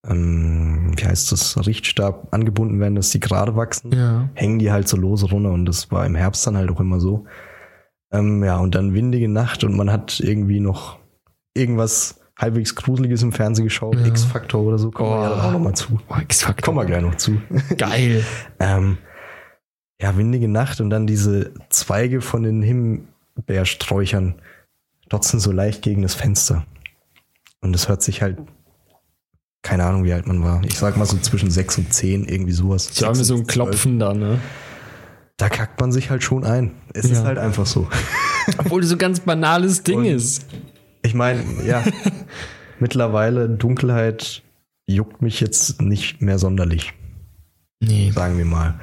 ähm, wie heißt das, Richtstab angebunden werden, dass die gerade wachsen, ja. hängen die halt so lose runter und das war im Herbst dann halt auch immer so. Ähm, ja, und dann windige Nacht und man hat irgendwie noch irgendwas halbwegs Gruseliges im Fernsehen geschaut, Ja. X-Faktor oder so, kommen wir ja Oh. dann auch nochmal zu. Oh, X-Factor. Kommen wir gleich noch zu. Geil. ähm, ja, windige Nacht und dann diese Zweige von den Himbeersträuchern dotzen so leicht gegen das Fenster. Und es hört sich halt, keine Ahnung, wie alt man war. Ich sag mal so zwischen sechs und zehn, irgendwie sowas. Ich habe mir Sechs so ein. Klopfen da, ne? Da kackt man sich halt schon ein. Es Ja. ist halt einfach so. Obwohl das so ein ganz banales Ding Und- ist. Ich meine, ja, mittlerweile Dunkelheit juckt mich jetzt nicht mehr sonderlich, Nee. sagen wir mal.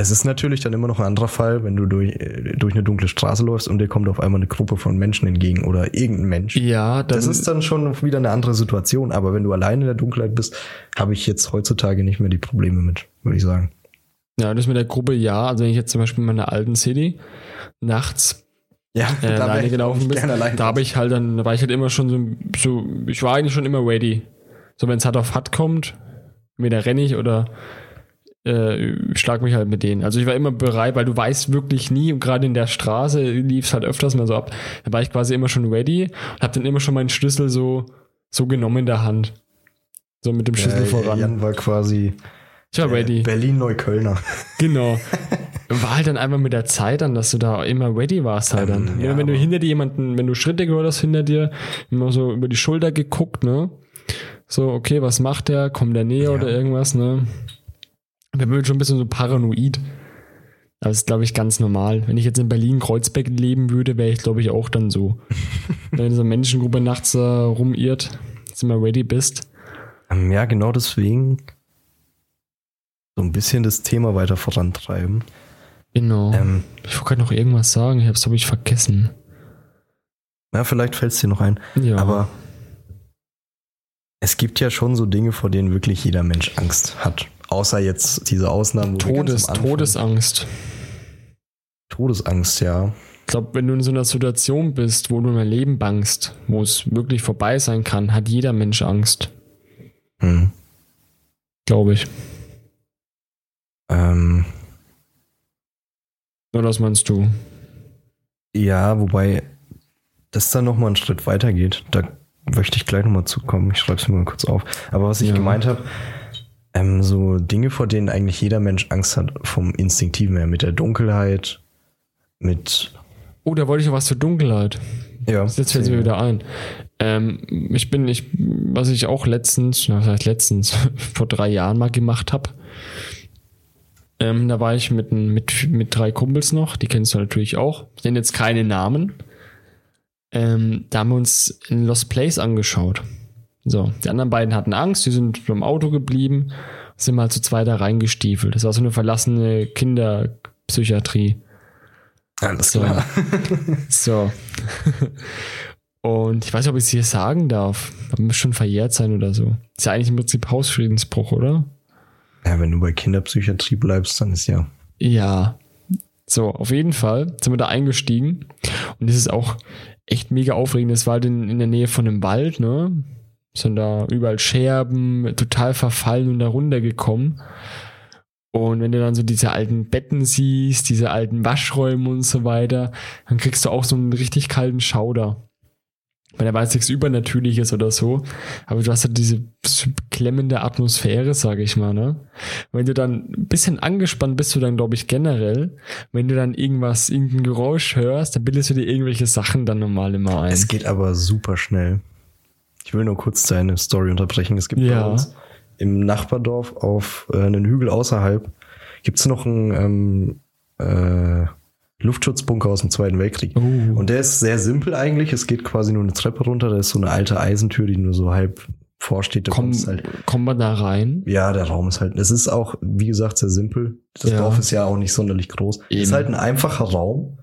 Es ist natürlich dann immer noch ein anderer Fall, wenn du durch, durch eine dunkle Straße läufst und dir kommt auf einmal eine Gruppe von Menschen entgegen oder irgendein Mensch. Ja, Das ist dann schon wieder eine andere Situation. Aber wenn du allein in der Dunkelheit bist, habe ich jetzt heutzutage nicht mehr die Probleme mit, würde ich sagen. ja, das mit der Gruppe ja. Also wenn ich jetzt zum Beispiel in meiner alten City nachts Ja, äh, alleine gelaufen bin, allein da habe ich halt dann, da war ich halt immer schon so, so, ich war eigentlich schon immer ready. So, wenn es hart auf hart kommt, entweder renne ich oder äh, schlag mich halt mit denen. Also ich war immer bereit, weil du weißt wirklich nie, und gerade in der Straße lief es halt öfters mal so ab, da war ich quasi immer schon ready und habe dann immer schon meinen Schlüssel so, so genommen in der Hand. So mit dem Schlüssel Äh, voran. Jan war quasi ich war ready. Berlin-Neuköllner. Genau. War halt dann einfach mit der Zeit dann, dass du da immer ready warst halt dann. Ähm, Ja, wenn du hinter dir jemanden, wenn du Schritte gehört hast hinter dir, immer so über die Schulter geguckt, ne? So, okay, was macht der? Kommt der näher Ja. oder irgendwas, ne? Wir sind schon ein bisschen so paranoid. Aber das ist, glaube ich, ganz normal. Wenn ich jetzt in Berlin-Kreuzberg leben würde, wäre ich, glaube ich, auch dann so. wenn so eine Menschengruppe nachts äh, rumirrt, dass du immer ready bist. Ähm, Ja, genau deswegen so ein bisschen das Thema weiter vorantreiben. Genau. Ähm, ich wollte gerade noch irgendwas sagen, ich habe es, glaube ich, vergessen. ja, vielleicht fällt es dir noch ein. Ja. Aber es gibt ja schon so Dinge, vor denen wirklich jeder Mensch Angst hat. Außer jetzt diese Ausnahmen. wo Todes, Todesangst. Todesangst, ja. Ich glaube, wenn du in so einer Situation bist, wo du dein Leben bangst, wo es wirklich vorbei sein kann, hat jeder Mensch Angst. Hm. Glaube ich. Ähm, Oder was meinst du? ja, wobei das dann nochmal einen Schritt weiter geht. Da möchte ich gleich nochmal zukommen. Ich schreibe es mir mal kurz auf. Aber was ich Ja. gemeint habe, ähm, so Dinge, vor denen eigentlich jeder Mensch Angst hat, vom Instinktiven her, mit der Dunkelheit, mit Oh, da wollte ich noch was zur Dunkelheit. ja, Jetzt fällt es mir wieder ein. Ähm, ich bin, ich, was ich auch letztens, na, vielleicht letztens, vor drei Jahren mal gemacht habe. Ähm, da war ich mit, mit, mit drei Kumpels noch, die kennst du natürlich auch. Ich nenne jetzt keine Namen. Ähm, da haben wir uns in Lost Place angeschaut. So, die anderen beiden hatten Angst, die sind beim Auto geblieben, sind mal zu zweit da reingestiefelt. Das war so eine verlassene Kinderpsychiatrie. Alles So. klar. So. Und ich weiß nicht, ob ich es hier sagen darf. Aber muss schon verjährt sein oder so. Ist ja eigentlich im Prinzip Hausfriedensbruch, oder? Ja, wenn du bei Kinderpsychiatrie bleibst, dann ist ja. Ja. So, auf jeden Fall sind wir da eingestiegen. Und das ist auch echt mega aufregend. Das war halt in, in der Nähe von einem Wald, ne? Sind da überall Scherben, total verfallen und da runtergekommen. Und wenn du dann so diese alten Betten siehst, diese alten Waschräume und so weiter, dann kriegst du auch so einen richtig kalten Schauder. Weil da war jetzt nichts Übernatürliches oder so, aber du hast halt diese klemmende Atmosphäre, sage ich mal, ne? Wenn du dann ein bisschen angespannt bist, du dann, glaube ich, generell, wenn du dann irgendwas, irgendein Geräusch hörst, dann bildest du dir irgendwelche Sachen dann normal immer ein. Es geht aber super schnell. Ich will nur kurz deine Story unterbrechen. Es gibt Ja. bei uns im Nachbardorf auf äh, einen Hügel außerhalb gibt es noch einen ähm, äh, Luftschutzbunker aus dem Zweiten Weltkrieg. Oh. Und der ist sehr simpel eigentlich. Es geht quasi nur eine Treppe runter. Da ist so eine alte Eisentür, die nur so halb vorsteht. Da Komm, halt kommen wir da rein? ja, der Raum ist halt, es ist auch, wie gesagt, sehr simpel. Das Ja. Dorf ist ja auch nicht sonderlich groß. Eben. Ist halt ein einfacher Raum,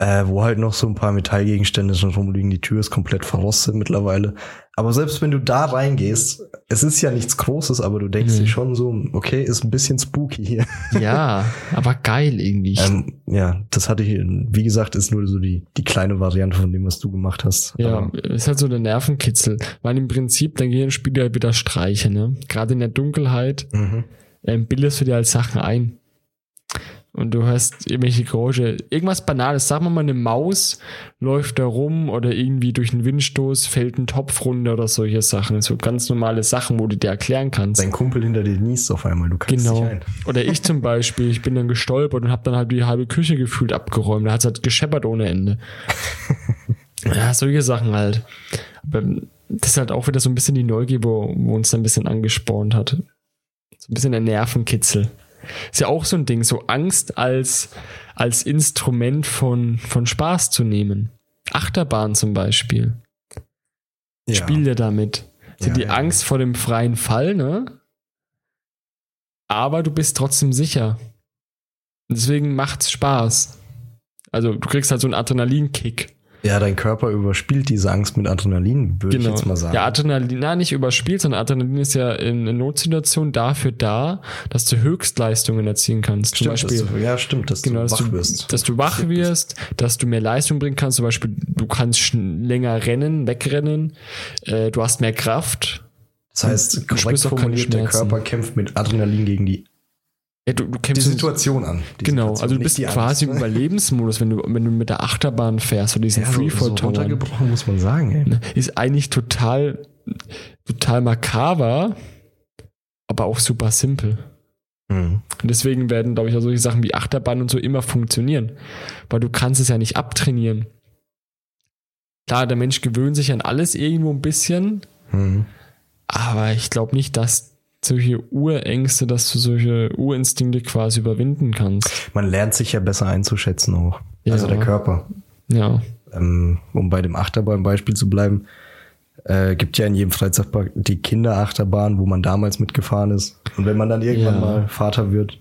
äh, wo halt noch so ein paar Metallgegenstände drin rumliegen. Die Tür ist komplett verrostet mittlerweile. Aber selbst wenn du da reingehst, es ist ja nichts Großes, aber du denkst Mhm. dir schon so, okay, ist ein bisschen spooky hier. Ja, aber geil irgendwie. ähm, ja, das hatte ich, wie gesagt, ist nur so die, die kleine Variante von dem, was du gemacht hast. Ja, Aber, ist halt so der Nervenkitzel. Weil im Prinzip, dein Gehirn spielt ja wieder Streiche, ne? Gerade in der Dunkelheit mhm. ähm, bildest du dir halt Sachen ein. Und du hörst irgendwelche Geräusche. Irgendwas Banales. Sag mal mal, eine Maus läuft da rum oder irgendwie durch einen Windstoß fällt ein Topf runter oder solche Sachen. So ganz normale Sachen, wo du dir erklären kannst. Dein Kumpel hinter dir niest auf einmal, du kannst Genau. dich ein. Oder ich zum Beispiel, ich bin dann gestolpert und habe dann halt die halbe Küche gefühlt abgeräumt. Da hat es halt gescheppert ohne Ende. ja, solche Sachen halt. Aber das ist halt auch wieder so ein bisschen die Neugier, wo, wo uns dann ein bisschen angespornt hat. So ein bisschen der Nervenkitzel. Ist ja auch so ein Ding, so Angst als, als Instrument von, von Spaß zu nehmen. Achterbahn zum Beispiel. Ja. Spiel dir damit. So Ja, die ja. Angst vor dem freien Fall, ne? Aber du bist trotzdem sicher. Deswegen macht's Spaß. Also du kriegst halt so einen Adrenalinkick. Ja, dein Körper überspielt diese Angst mit Adrenalin, würde ich jetzt mal sagen. Genau. Ja, Adrenalin, na, nicht überspielt, sondern Adrenalin ist ja in, Notsituationen dafür da, dass du Höchstleistungen erzielen kannst. stimmt, Zum Beispiel, dass du, ja, stimmt, dass genau, du dass wach du, wirst. dass du wach wirst, dass du mehr Leistung bringen kannst. Zum Beispiel, du kannst länger rennen, wegrennen, äh, du hast mehr Kraft. Das heißt, korrekt formuliert, der. Körper kämpft mit Adrenalin gegen die, Ja, du, du die kämpfst Situation an. Die Genau, Situation, also du bist die quasi im Angst. Überlebensmodus, wenn du, wenn du mit der Achterbahn fährst oder diesen ja, so, so Freefall-Tower. runtergebrochen muss man sagen, ey. ist eigentlich total, total makaber, aber auch super simpel. Mhm. Und deswegen werden, glaube ich, auch solche Sachen wie Achterbahn und so immer funktionieren. Weil du kannst es ja nicht abtrainieren. Klar, der Mensch gewöhnt sich an alles irgendwo ein bisschen, Mhm. aber ich glaube nicht, dass solche Urängste, dass du solche Urinstinkte quasi überwinden kannst. Man lernt sich ja besser einzuschätzen auch. Ja. Also der Körper. Ja. Ähm, um bei dem Achterbahn-Beispiel zu bleiben, äh, gibt ja in jedem Freizeitpark die Kinderachterbahn, wo man damals mitgefahren ist. Und wenn man dann irgendwann Ja. mal Vater wird,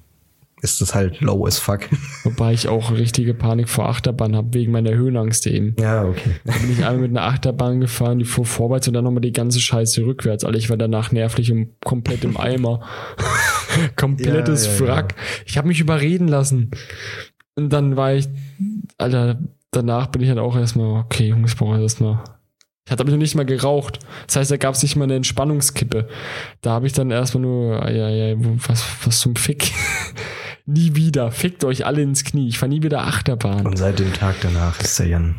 ist das halt low as fuck. Wobei ich auch richtige Panik vor Achterbahn habe, wegen meiner Höhenangst eben. ja, okay. Da bin ich einmal mit einer Achterbahn gefahren, die fuhr vorwärts und dann nochmal die ganze Scheiße rückwärts. Alter, ich war danach nervlich und komplett im Eimer. Komplettes Ja, ja, ja. Wrack. Ich habe mich überreden lassen. Und dann war ich, Alter, danach bin ich halt auch erstmal, okay, Jungs, ich brauche erstmal. Ich hatte aber noch nicht mal geraucht. Das heißt, da gab es nicht mal eine Entspannungskippe. Da habe ich dann erstmal nur, ja, ja, was, was zum Fick. nie wieder. Fickt euch alle ins Knie. Ich fahre nie wieder Achterbahn. Und seit dem Tag danach ist er Jan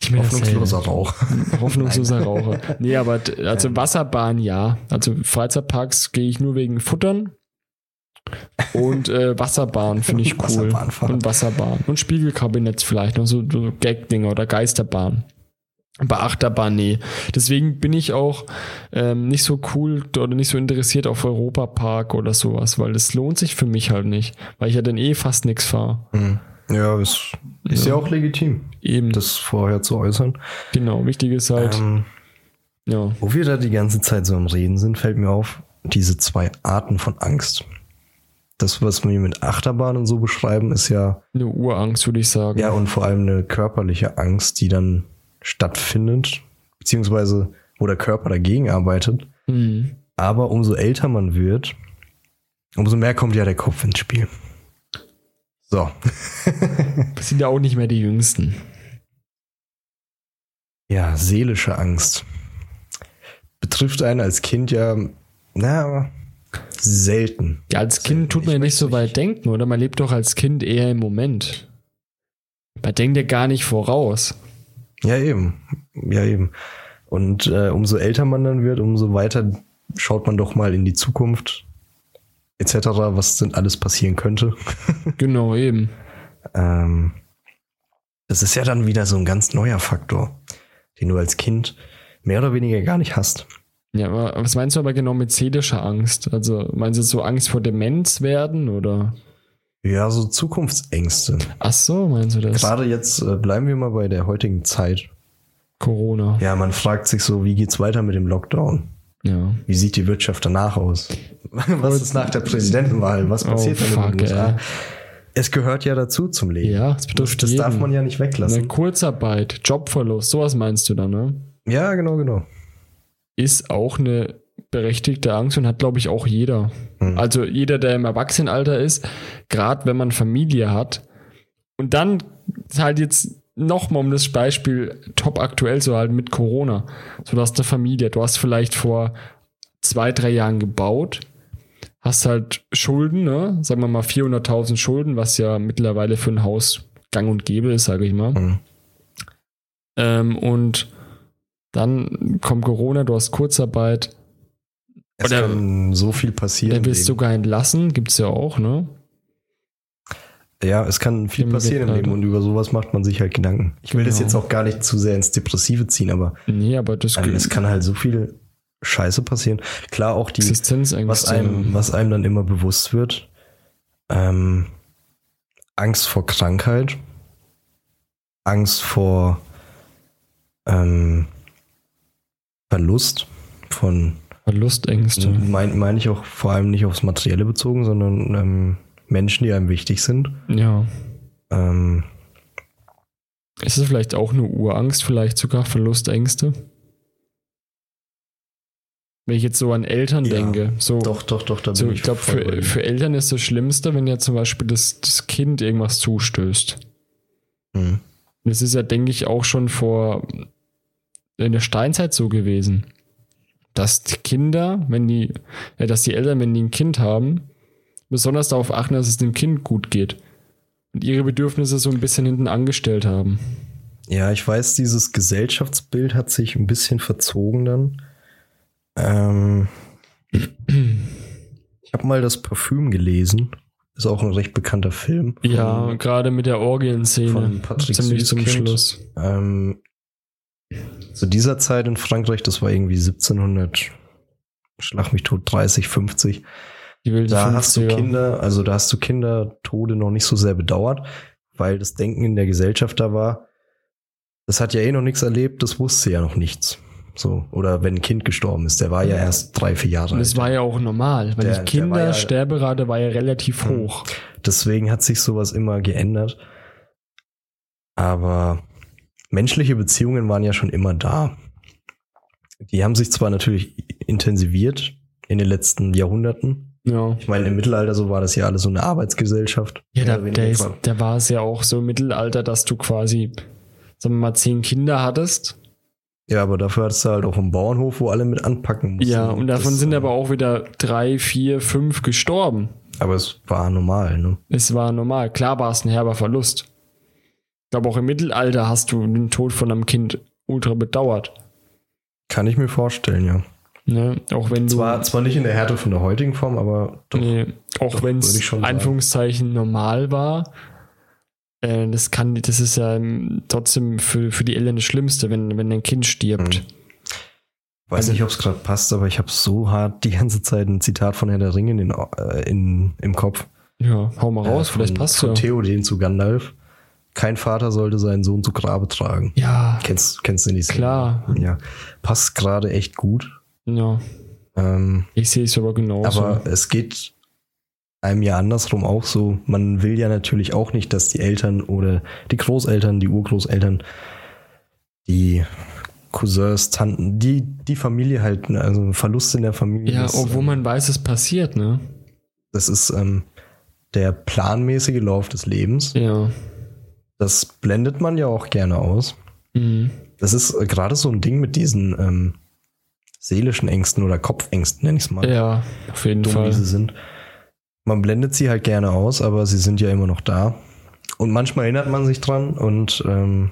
Ich bin hoffnungsloser Rauch. Hoffnungsloser Raucher. Nee, aber also Wasserbahn ja. Also Freizeitparks gehe ich nur wegen Futtern. Und äh, Wasserbahn finde ich cool. Wasserbahn. Und Wasserbahn. Und Spiegelkabinett vielleicht noch so, so Gag-Dinger oder Geisterbahn. Bei Achterbahn, nee. Deswegen bin ich auch ähm, nicht so cool oder nicht so interessiert auf Europapark oder sowas, weil das lohnt sich für mich halt nicht, weil ich ja dann eh fast nichts fahre. Hm. Ja, ist, ist ja. Ja. auch legitim, Eben, das vorher zu äußern. genau. Wichtig ist halt, Ähm, ja. wo wir da die ganze Zeit so am Reden sind, fällt mir auf, diese zwei Arten von Angst. Das, was wir mit Achterbahn und so beschreiben, ist ja, Eine Urangst, würde ich sagen. ja, und vor allem eine körperliche Angst, die dann stattfindet, beziehungsweise wo der Körper dagegen arbeitet. Hm. Aber umso älter man wird, umso mehr kommt ja der Kopf ins Spiel. So. Wir sind ja auch nicht mehr die Jüngsten. Ja, seelische Angst. Betrifft einen als Kind ja, na, selten. Ja, als Kind tut man ja Ich nicht so weit denken, oder? Man lebt doch als Kind eher im Moment. Man denkt ja gar nicht voraus. Ja, eben. Ja, eben. Und äh, umso älter man dann wird, umso weiter schaut man doch mal in die Zukunft, etc., was denn alles passieren könnte. Genau, eben. Ähm, das ist ja dann wieder so ein ganz neuer Faktor, den du als Kind mehr oder weniger gar nicht hast. Ja, aber was meinst du aber genau mit seelischer Angst? Also meinst du so Angst vor Demenz werden oder? Ja, so Zukunftsängste. Ach so, meinst du das? Gerade jetzt äh, bleiben wir mal bei der heutigen Zeit. Corona. Ja, man fragt sich so, wie geht's weiter mit dem Lockdown? Ja. Wie sieht die Wirtschaft danach aus? Was ist nach der Präsidentenwahl? Was passiert Oh, dann in fuck, ey. Es gehört ja dazu zum Leben. Ja, das betrifft das jeden. darf man ja nicht Eine weglassen. Kurzarbeit, Jobverlust, sowas meinst du dann, ne? Ja, genau, genau. Ist auch eine berechtigte Angst und hat, glaube ich, auch jeder. Hm. Also jeder, der im Erwachsenenalter ist, gerade wenn man Familie hat. Und dann halt jetzt nochmal um das Beispiel top aktuell so halt mit Corona. So, du hast eine Familie, du hast vielleicht vor zwei, drei Jahren gebaut, hast halt Schulden, ne? Sagen wir mal 400.000 Schulden, was ja mittlerweile für ein Haus gang und gäbe ist, sage ich mal. Hm. Ähm, und dann kommt Corona, du hast Kurzarbeit, Es Oder- kann so viel passieren. dann wirst du im Leben. sogar entlassen, gibt's ja auch, ne? ja, es kann viel Im passieren im. Leben und über sowas macht man sich halt Gedanken. Ich will das Genau. jetzt auch gar nicht zu sehr ins Depressive ziehen, aber Nee, aber das ähm, es kann halt so viel Scheiße passieren. Klar, auch die, was einem, was einem dann immer bewusst wird, ähm, Angst vor Krankheit, Angst vor ähm, Verlust von, Verlustängste. meine mein ich auch vor allem nicht aufs Materielle bezogen, sondern ähm, Menschen, die einem wichtig sind. Ja. Ähm, Ist es vielleicht auch eine Urangst, vielleicht sogar Verlustängste? Wenn ich jetzt so an Eltern Ja, denke, so, doch, doch, doch, da so bin ich glaube, für, für Eltern ist das Schlimmste, wenn ja zum Beispiel das, das Kind irgendwas zustößt. Hm. Das ist ja, denke ich, auch schon vor in der Steinzeit so gewesen. Dass die Kinder, wenn die, ja, dass die Eltern, wenn die ein Kind haben, besonders darauf achten, dass es dem Kind gut geht. Und ihre Bedürfnisse so ein bisschen hinten angestellt haben. Ja, ich weiß, dieses Gesellschaftsbild hat sich ein bisschen verzogen dann. Ähm, ich habe mal das Parfüm gelesen. Ist auch ein recht bekannter Film. Von, Ja, gerade mit der Orgienszene. von Patrick Ziemlich zum Süßkind. Schluss. Ähm, zu dieser Zeit in Frankreich, das war irgendwie 1700, schlag mich tot, 30, 50. Die wilden Da hast du 50er. Kinder, also da hast du Kindertode noch nicht so sehr bedauert, weil das Denken in der Gesellschaft da war, das hat ja eh noch nichts erlebt, das wusste ja noch nichts. So, oder wenn ein Kind gestorben ist, der war ja erst drei, vier Jahre Und das alt. war ja auch normal, weil Der- die der war ja- Kindersterberate war ja relativ Hm. hoch. Deswegen hat sich sowas immer geändert. Aber menschliche Beziehungen waren ja schon immer da. Die haben sich zwar natürlich intensiviert in den letzten Jahrhunderten, Ja. Ich meine, im Mittelalter so war das ja alles so eine Arbeitsgesellschaft. Ja, da, da, ist, da war es ja auch so im Mittelalter, dass du quasi, sagen wir mal, zehn Kinder hattest. ja, aber dafür hattest du halt auch einen Bauernhof, wo alle mit anpacken mussten. Ja, und davon Das, sind aber auch wieder drei, vier, fünf gestorben. Aber es war normal, ne? Es war normal. Klar war es ein herber Verlust. Ich glaube, auch im Mittelalter hast du den Tod von einem Kind ultra bedauert. Kann ich mir vorstellen, ja. Ne? Auch wenn du. Zwar, zwar nicht in der Härte von der heutigen Form, aber doch. nee, auch wenn es. Anführungszeichen normal war. Äh, das kann, das ist ja trotzdem für, für die Eltern das Schlimmste, wenn, wenn ein Kind stirbt. Mhm. Weiß nicht, ob es gerade passt, aber ich habe so hart die ganze Zeit ein Zitat von Herr der Ringe in, äh, in, im Kopf. Ja, hau mal raus, Äh, vielleicht von, passt von ja. Theoden zu Gandalf. Kein Vater sollte seinen Sohn zu Grabe tragen. Ja, Kennst, kennst du die Szene? klar. Ja. Passt gerade echt gut. Ja, Ähm, ich sehe es aber genauso. aber es geht einem ja andersrum auch so. Man will ja natürlich auch nicht, dass die Eltern oder die Großeltern, die Urgroßeltern, die Cousins, Tanten, die, die Familie halt, ne, also ein Verlust in der Familie. ja, ist, obwohl ähm, man weiß, es passiert, ne? Das ist ähm, der planmäßige Lauf des Lebens. Ja. Das blendet man ja auch gerne aus. Mhm. Das ist äh, gerade so ein Ding mit diesen ähm, seelischen Ängsten oder Kopfängsten, nenne ich es mal. Ja, auf jeden dumm, Fall. wie sie sind. Man blendet sie halt gerne aus, aber sie sind ja immer noch da. Und manchmal erinnert man sich dran und ähm,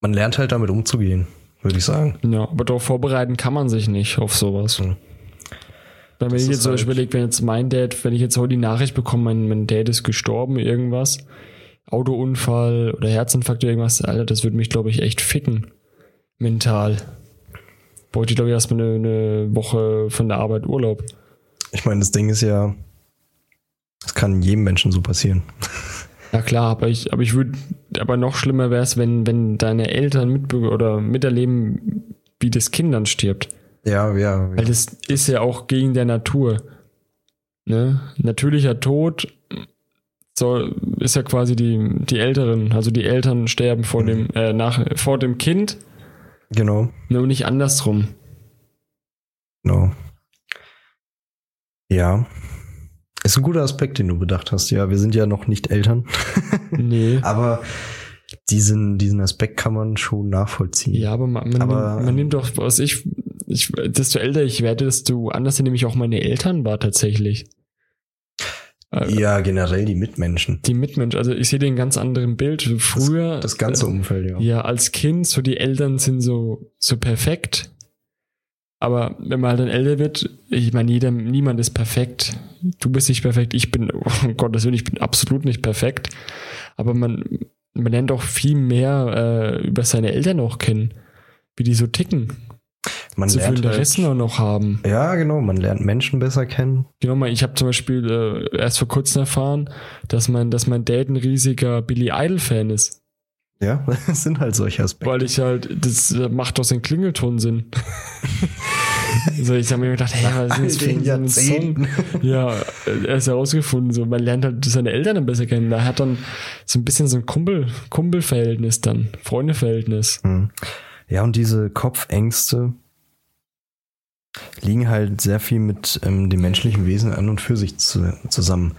man lernt halt damit umzugehen, würde ich sagen. Ja, aber darauf vorbereiten kann man sich nicht auf sowas. Mhm. Wenn Das ich jetzt zum halt- Beispiel überlege, wenn jetzt mein Dad, wenn ich jetzt heute die Nachricht bekomme, mein, mein Dad ist gestorben, irgendwas, Autounfall oder Herzinfarkt oder irgendwas, Alter, das würde mich, glaube ich, echt ficken. Mental. Bräuchte ich, glaube ich, erstmal eine, eine Woche von der Arbeit Urlaub. Ich meine, das Ding ist ja, es kann jedem Menschen so passieren. Ja klar, aber ich, aber ich würde, aber noch schlimmer wäre es, wenn, wenn deine Eltern mit oder miterleben, wie das Kindern stirbt. Ja, ja. Weil das ist ja auch gegen der Natur. Ne? Natürlicher Tod soll, ist ja quasi die, die Älteren, also die Eltern sterben vor dem, äh, nach, vor dem Kind, Genau, und nicht andersrum. genau. Ja. Ist ein guter Aspekt, den du bedacht hast. Ja, wir sind ja noch nicht Eltern. Nee. Aber diesen, diesen Aspekt kann man schon nachvollziehen. Ja, aber man, man, Aber, nimmt, man nimmt doch, was ich, ich, desto älter ich werde, desto anders nehme ich auch meine Eltern wahr tatsächlich. Äh, Ja, generell die Mitmenschen. Die Mitmenschen, also ich sehe den ganz anderen Bild. Früher. Das ganze Umfeld, ja. Ja, als Kind, so die Eltern sind so, so perfekt. Aber wenn man halt dann älter wird, ich meine, jeder, niemand ist perfekt. Du bist nicht perfekt, ich bin, oh Gottes Willen, ich bin absolut nicht perfekt. Aber man, man lernt auch viel mehr äh, über seine Eltern auch kennen. Wie die so ticken. Man so lernt Interessen halt, auch noch haben. Ja, genau, man lernt Menschen besser kennen. Genau, ich habe zum Beispiel äh, erst vor kurzem erfahren, dass mein, dass mein Dad ein riesiger Billy Idol-Fan ist. Ja, das sind halt solche Aspekte. Weil ich halt, das äh, macht doch den Klingelton Sinn. so, ich habe mir gedacht, hey, was ist das für ein, Song? Ja, er ist herausgefunden, so, man lernt halt seine Eltern dann besser kennen. Da hat dann so ein bisschen so ein Kumpel, Kumpelverhältnis dann, Freundeverhältnis. Hm. Ja, und diese Kopfängste liegen halt sehr viel mit ähm, dem menschlichen Wesen an und für sich zu, zusammen.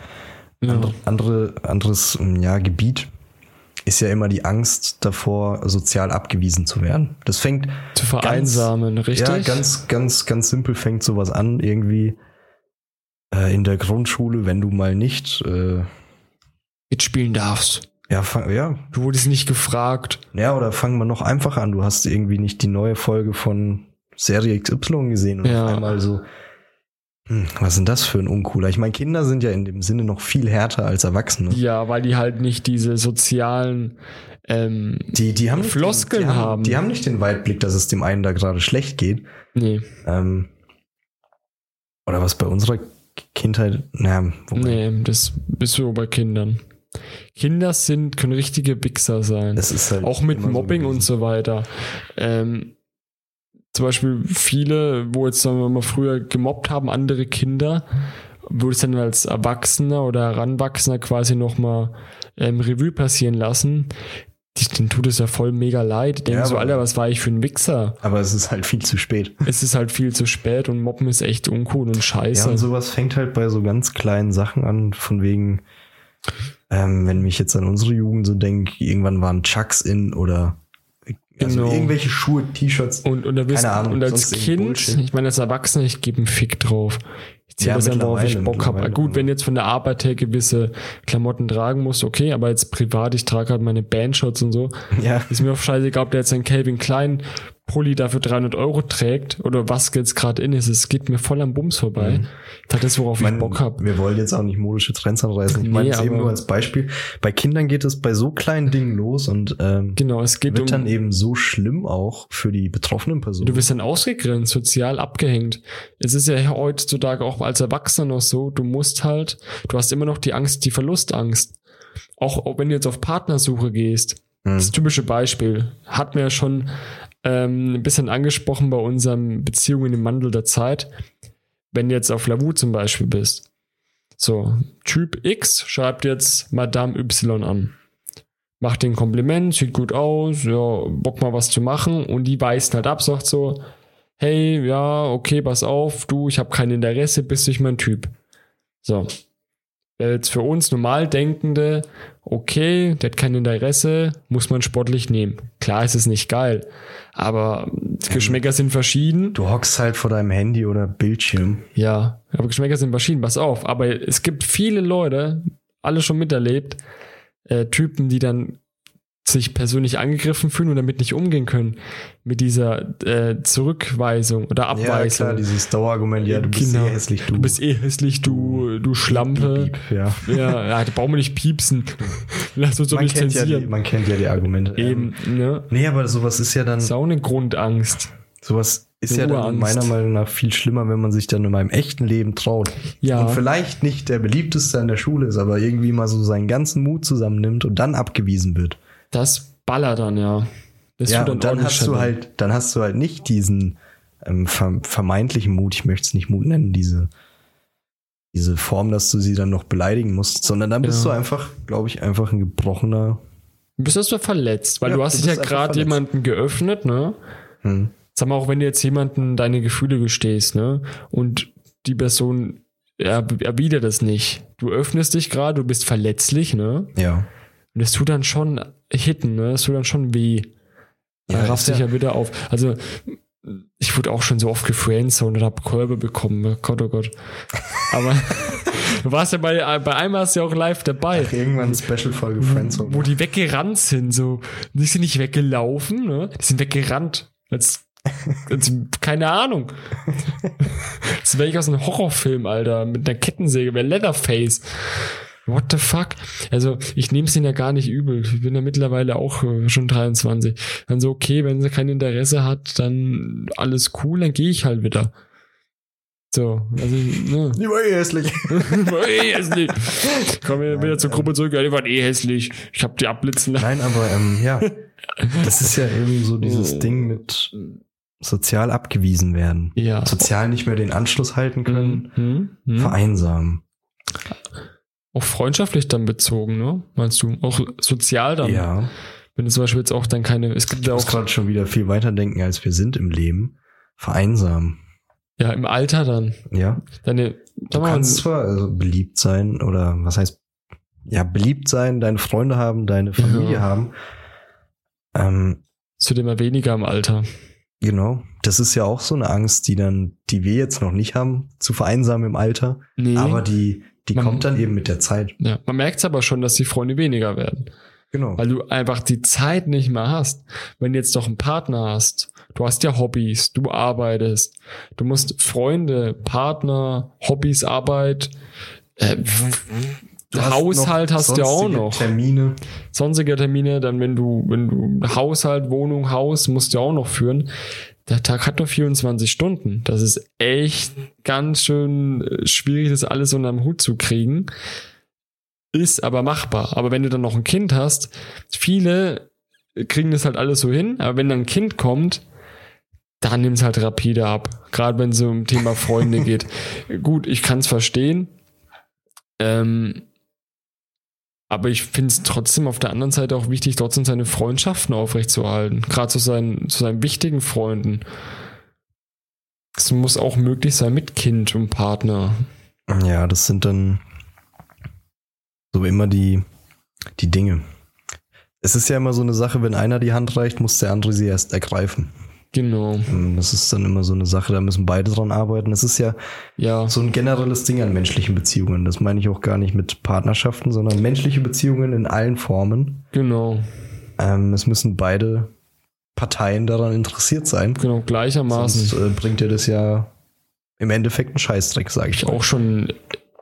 Ja. Andere, andere, anderes ähm, ja, Gebiet ist ja immer die Angst davor, sozial abgewiesen zu werden. Das fängt Zu vereinsamen, richtig? Ja, ganz, ganz, ganz simpel fängt sowas an, irgendwie äh, in der Grundschule, wenn du mal nicht, äh, mitspielen darfst. ja, fang, ja, Du wurdest nicht gefragt. ja, oder fangen wir noch einfacher an. Du hast irgendwie nicht die neue Folge von Serie XY gesehen und Ja. auf einmal so, hm, was sind das für ein Uncooler? Ich meine, Kinder sind ja in dem Sinne noch viel härter als Erwachsene. Ja, weil die halt nicht diese sozialen ähm, Die, die haben nicht den- Floskeln die haben. Die haben nicht den Weitblick, dass es dem einen da gerade schlecht geht. Nee, Ähm, oder was bei unserer Kindheit, naja, nee, das bist du bei Kindern. Kinder sind, können richtige Wichser sein. es ist halt auch mit so Mobbing gewesen. und so weiter. Ähm, zum Beispiel viele, wo jetzt sagen wir mal früher gemobbt haben, andere Kinder, wo es dann als Erwachsener oder Heranwachsender quasi nochmal ähm, Revue passieren lassen, denen tut es ja voll mega leid. Die denken Ja, so, Alter, was war ich für ein Wichser? Aber es ist halt viel zu spät. Es ist halt viel zu spät und Mobben ist echt uncool und Ja, scheiße. und sowas fängt halt bei so ganz kleinen Sachen an, von wegen, ähm, wenn mich jetzt an unsere Jugend so denke, irgendwann waren Chucks in oder also Genau. irgendwelche Schuhe, T-Shirts. und, und, da bist, Keine Ahnung, und als Kind, ich meine, als Erwachsener, ich gebe einen Fick drauf. Ich ziehe Ja, das an, worauf ich Bock habe. Gut, wenn jetzt von der Arbeit her gewisse Klamotten tragen muss, okay, aber jetzt privat, ich trage halt meine Bandshirts und so. Ja, Ist mir auch scheißegal, ob der jetzt einen Calvin Klein Pulli dafür 300 Euro trägt oder was jetzt gerade in ist. Es geht mir voll am Bums vorbei. Mhm. Das ist, worauf ich meine, ich Bock habe. wir wollen jetzt auch nicht modische Trends anreißen. Ich Nee, meine es eben nur als Beispiel. Bei Kindern geht es bei so kleinen Dingen los und ähm, Genau, es geht wird dann um. eben so schlimm auch für die betroffenen Personen. Du wirst dann ausgegrenzt, sozial abgehängt. Es ist ja heutzutage auch als Erwachsener noch so, du musst halt, du hast immer noch die Angst, die Verlustangst. Auch wenn du jetzt auf Partnersuche gehst. Hm. Das typische Beispiel hat mir ja schon ähm, ein bisschen angesprochen bei unseren Beziehungen im Wandel der Zeit. Wenn du jetzt auf Lavu zum Beispiel bist. So, Typ X schreibt jetzt Madame Y an. Macht den Kompliment, sieht gut aus, ja, Bock mal was zu machen. Und die weist halt ab, sagt so, hey, ja, okay, pass auf, du, ich habe kein Interesse, bist nicht mein Typ. So. Wäre Jetzt für uns normal denkende, okay, der hat kein Interesse, muss man sportlich nehmen. Klar ist es nicht geil, aber Geschmäcker sind verschieden. Du hockst halt vor deinem Handy oder Bildschirm. Ja, aber Geschmäcker sind verschieden, pass auf. Aber es gibt viele Leute, alle schon miterlebt, äh, Typen, die dann sich persönlich angegriffen fühlen und damit nicht umgehen können. Mit dieser äh, Zurückweisung oder Ja, Abweisung. klar, dieses Dauerargument, ja, du bist Genau. eh hässlich, du. du bist eh hässlich, du, du Schlampe. Piep, piep, ja. Ja, ja, da brauchen wir nicht piepsen. Lass uns doch Man nicht kennt, ja die, zensieren. man kennt ja die Argumente. Eben, ne? Nee, aber sowas ist ja dann, Das ist auch eine Grundangst. sowas ist ja dann meiner Meinung nach viel schlimmer, wenn man sich dann in meinem echten Leben traut. Ja. Und vielleicht nicht der beliebteste an der Schule ist, aber irgendwie mal so seinen ganzen Mut zusammennimmt und dann abgewiesen wird. Das ballert dann, ja. Das ja, tut und dann hast du halt, dann hast du halt nicht diesen ähm, ver vermeintlichen Mut, ich möchte es nicht Mut nennen, diese, diese Form, dass du sie dann noch beleidigen musst, sondern dann bist Ja. du einfach, glaube ich, einfach ein gebrochener. Du bist erstmal verletzt, weil Ja, du hast dich ja gerade jemanden geöffnet, ne? Hm. Sag mal, auch wenn du jetzt jemanden deine Gefühle gestehst, ne? Und die Person er, erwidert das nicht. Du öffnest dich gerade, du bist verletzlich, ne? Ja. Und es tut dann schon hitten, ne? Es tut dann schon weh. Ja, Ja, rafft sich ja- ja wieder auf. Also, ich wurde auch schon so oft gefriendzoned und hab Kolbe bekommen. Oh Gott, oh Gott. Aber du warst ja bei, bei einem warst du ja auch live dabei. Irgendwann eine Special-Folge Friendzone. wo die weggerannt sind, so. Die sind nicht weggelaufen, ne? Die sind weggerannt. Als, als keine Ahnung. Das wäre ich aus einem Horrorfilm, Alter, mit einer Kettensäge, wäre Leatherface. What the fuck? Also, ich nehme es ihnen ja gar nicht übel. Ich bin ja mittlerweile auch äh, schon 23. Dann so, okay, wenn sie kein Interesse hat, dann alles cool, dann gehe ich halt wieder. So, also, ne. Die war eh hässlich. War eh hässlich. Komm wieder, wieder zur Gruppe zurück. Ja, die waren eh hässlich. Ich hab die abblitzen lassen. Nein, aber ähm, ja, das ist ja eben so dieses Oh. Ding mit sozial abgewiesen werden. Ja. Sozial nicht mehr den Anschluss halten können, Hm, hm, hm. vereinsamen. Auch freundschaftlich dann bezogen, ne? Meinst du? Auch sozial dann? Ja, Wenn du zum Beispiel jetzt auch dann keine, es gibt ich ja muss auch, gerade schon wieder viel weiter denken, als wir sind im Leben. Vereinsamen. ja, im Alter dann. Ja, Deine, du kannst zwar also beliebt sein oder was heißt, ja, beliebt sein, deine Freunde haben, deine Familie Ja. haben. Ähm, wird immer weniger im Alter. genau, das ist ja auch so eine Angst, die dann, die wir jetzt noch nicht haben, zu vereinsamen im Alter. Nee. Aber die, die Man- kommt dann eben mit der Zeit. ja, man merkt es aber schon, dass die Freunde weniger werden. Genau. Weil du einfach die Zeit nicht mehr hast. Wenn du jetzt doch einen Partner hast, du hast ja Hobbys, du arbeitest, du musst Freunde, Partner, Hobbys, Arbeit, äh, hast Haushalt noch hast du ja auch noch. Termine. Sonstige Termine, dann wenn du, wenn du Haushalt, Wohnung, Haus musst du ja auch noch führen. Der Tag hat nur 24 Stunden. Das ist echt ganz schön äh, schwierig, das alles unter den Hut zu kriegen. Ist aber machbar. Aber wenn du dann noch ein Kind hast, viele kriegen das halt alles so hin, aber wenn dann ein Kind kommt, dann nimmt es halt rapide ab. Gerade wenn es um Thema Freunde geht. Gut, ich kann es verstehen. Ähm, Aber ich finde es trotzdem auf der anderen Seite auch wichtig, trotzdem seine Freundschaften aufrechtzuerhalten. Gerade zu seinen, zu seinen wichtigen Freunden. Es muss auch möglich sein mit Kind und Partner. Ja, das sind dann so immer die, die Dinge. Es ist ja immer so eine Sache, wenn einer die Hand reicht, muss der andere sie erst ergreifen. Genau. Ähm, Das ist dann immer so eine Sache, da müssen beide dran arbeiten. Das ist ja Ja, so ein generelles Ding an menschlichen Beziehungen. Das meine ich auch gar nicht mit Partnerschaften, sondern menschliche Beziehungen in allen Formen. genau. Ähm, es müssen beide Parteien daran interessiert sein. Genau, gleichermaßen. Sonst äh, bringt dir das ja im Endeffekt einen Scheißdreck, sage ich ich auch schon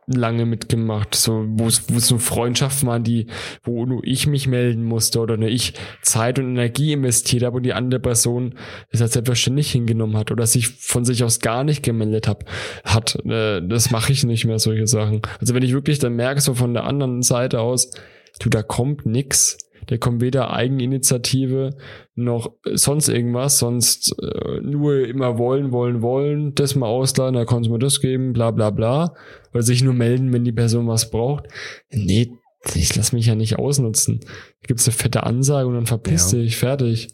lange mitgemacht, so wo es wo so Freundschaften waren, die wo nur ich mich melden musste oder nur ich Zeit und Energie investiert habe und die andere Person es als selbstverständlich hingenommen hat oder sich von sich aus gar nicht gemeldet hab, hat. Äh, das mache ich nicht mehr solche Sachen. Also wenn ich wirklich dann merke so von der anderen Seite aus, du da kommt nix, der kommt weder Eigeninitiative noch sonst irgendwas, sonst äh, nur immer wollen, wollen, wollen, das mal ausladen, da kannst du mir das geben, bla bla bla. Oder sich nur melden, wenn die Person was braucht. Nee, ich lass mich ja nicht ausnutzen. Da gibt's eine fette Ansage und dann verpiss Ja. dich, fertig.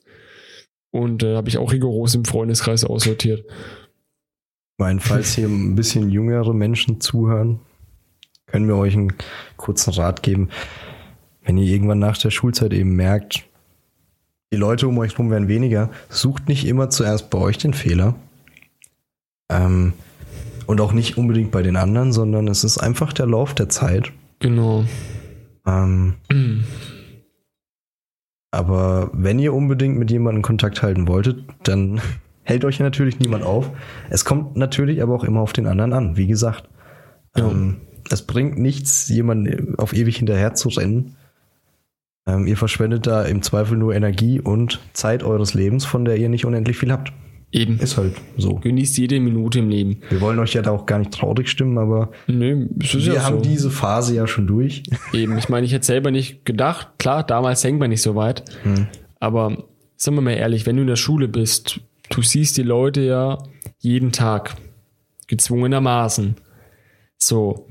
Und äh, habe ich auch rigoros im Freundeskreis aussortiert. Ich meine, falls hier ein bisschen jüngere Menschen zuhören, können wir euch einen kurzen Rat geben. Wenn ihr irgendwann nach der Schulzeit eben merkt, die Leute um euch rum werden weniger, sucht nicht immer zuerst bei euch den Fehler. Ähm, und auch nicht unbedingt bei den anderen, sondern es ist einfach der Lauf der Zeit. Genau. Ähm, aber wenn ihr unbedingt mit jemandem Kontakt halten wolltet, dann hält euch natürlich niemand auf. Es kommt natürlich aber auch immer auf den anderen an, wie gesagt. Ja. Ähm, es bringt nichts, jemanden auf ewig hinterher zu rennen. Ähm, ihr verschwendet da im Zweifel nur Energie und Zeit eures Lebens, von der ihr nicht unendlich viel habt. Eben. Ist halt so. Genießt jede Minute im Leben. Wir wollen euch ja da auch gar nicht traurig stimmen, aber Nee, wir ja haben so. diese Phase ja schon durch. Eben, ich meine, ich hätte selber nicht gedacht, klar, damals denkt man nicht so weit, Hm. aber sagen wir mal ehrlich, wenn du in der Schule bist, du siehst die Leute ja jeden Tag, gezwungenermaßen. So,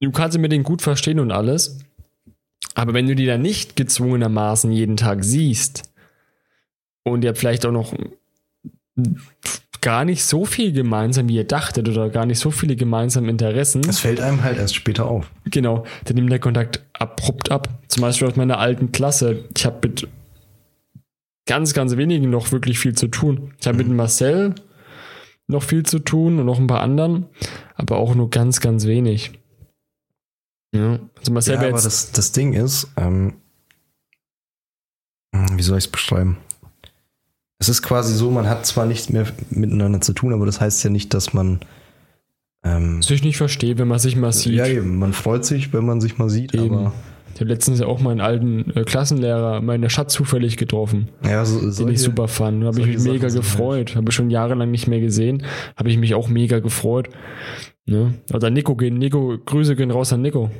du kannst sie mit denen gut verstehen und alles, aber wenn du die dann nicht gezwungenermaßen jeden Tag siehst und ihr habt vielleicht auch noch gar nicht so viel gemeinsam, wie ihr dachtet, oder gar nicht so viele gemeinsame Interessen, Es fällt einem halt erst später auf. Genau, dann nimmt der Kontakt abrupt ab. Zum Beispiel aus meiner alten Klasse. Ich habe mit ganz, ganz wenigen noch wirklich viel zu tun. Ich habe mit Marcel noch viel zu tun und noch ein paar anderen, aber auch nur ganz, ganz wenig. Ja, also Marcel Ja, aber jetzt, das, das Ding ist, ähm, wie soll ich es beschreiben? Es ist quasi so, man hat zwar nichts mehr miteinander zu tun, aber das heißt ja nicht, dass man ähm, was ich nicht verstehe, wenn man sich mal sieht. ja eben, man freut sich, wenn man sich mal sieht, Eben. aber Ich habe letztens ja auch meinen alten äh, Klassenlehrer, meinen Schatz zufällig getroffen. ja, so, den solche, ich super fand. Da habe ich mich mega Sachen gefreut. Habe ich schon jahrelang nicht mehr gesehen. Habe ich mich auch mega gefreut. Ne? Oder Nico gehen. Nico, Grüße gehen raus an Nico.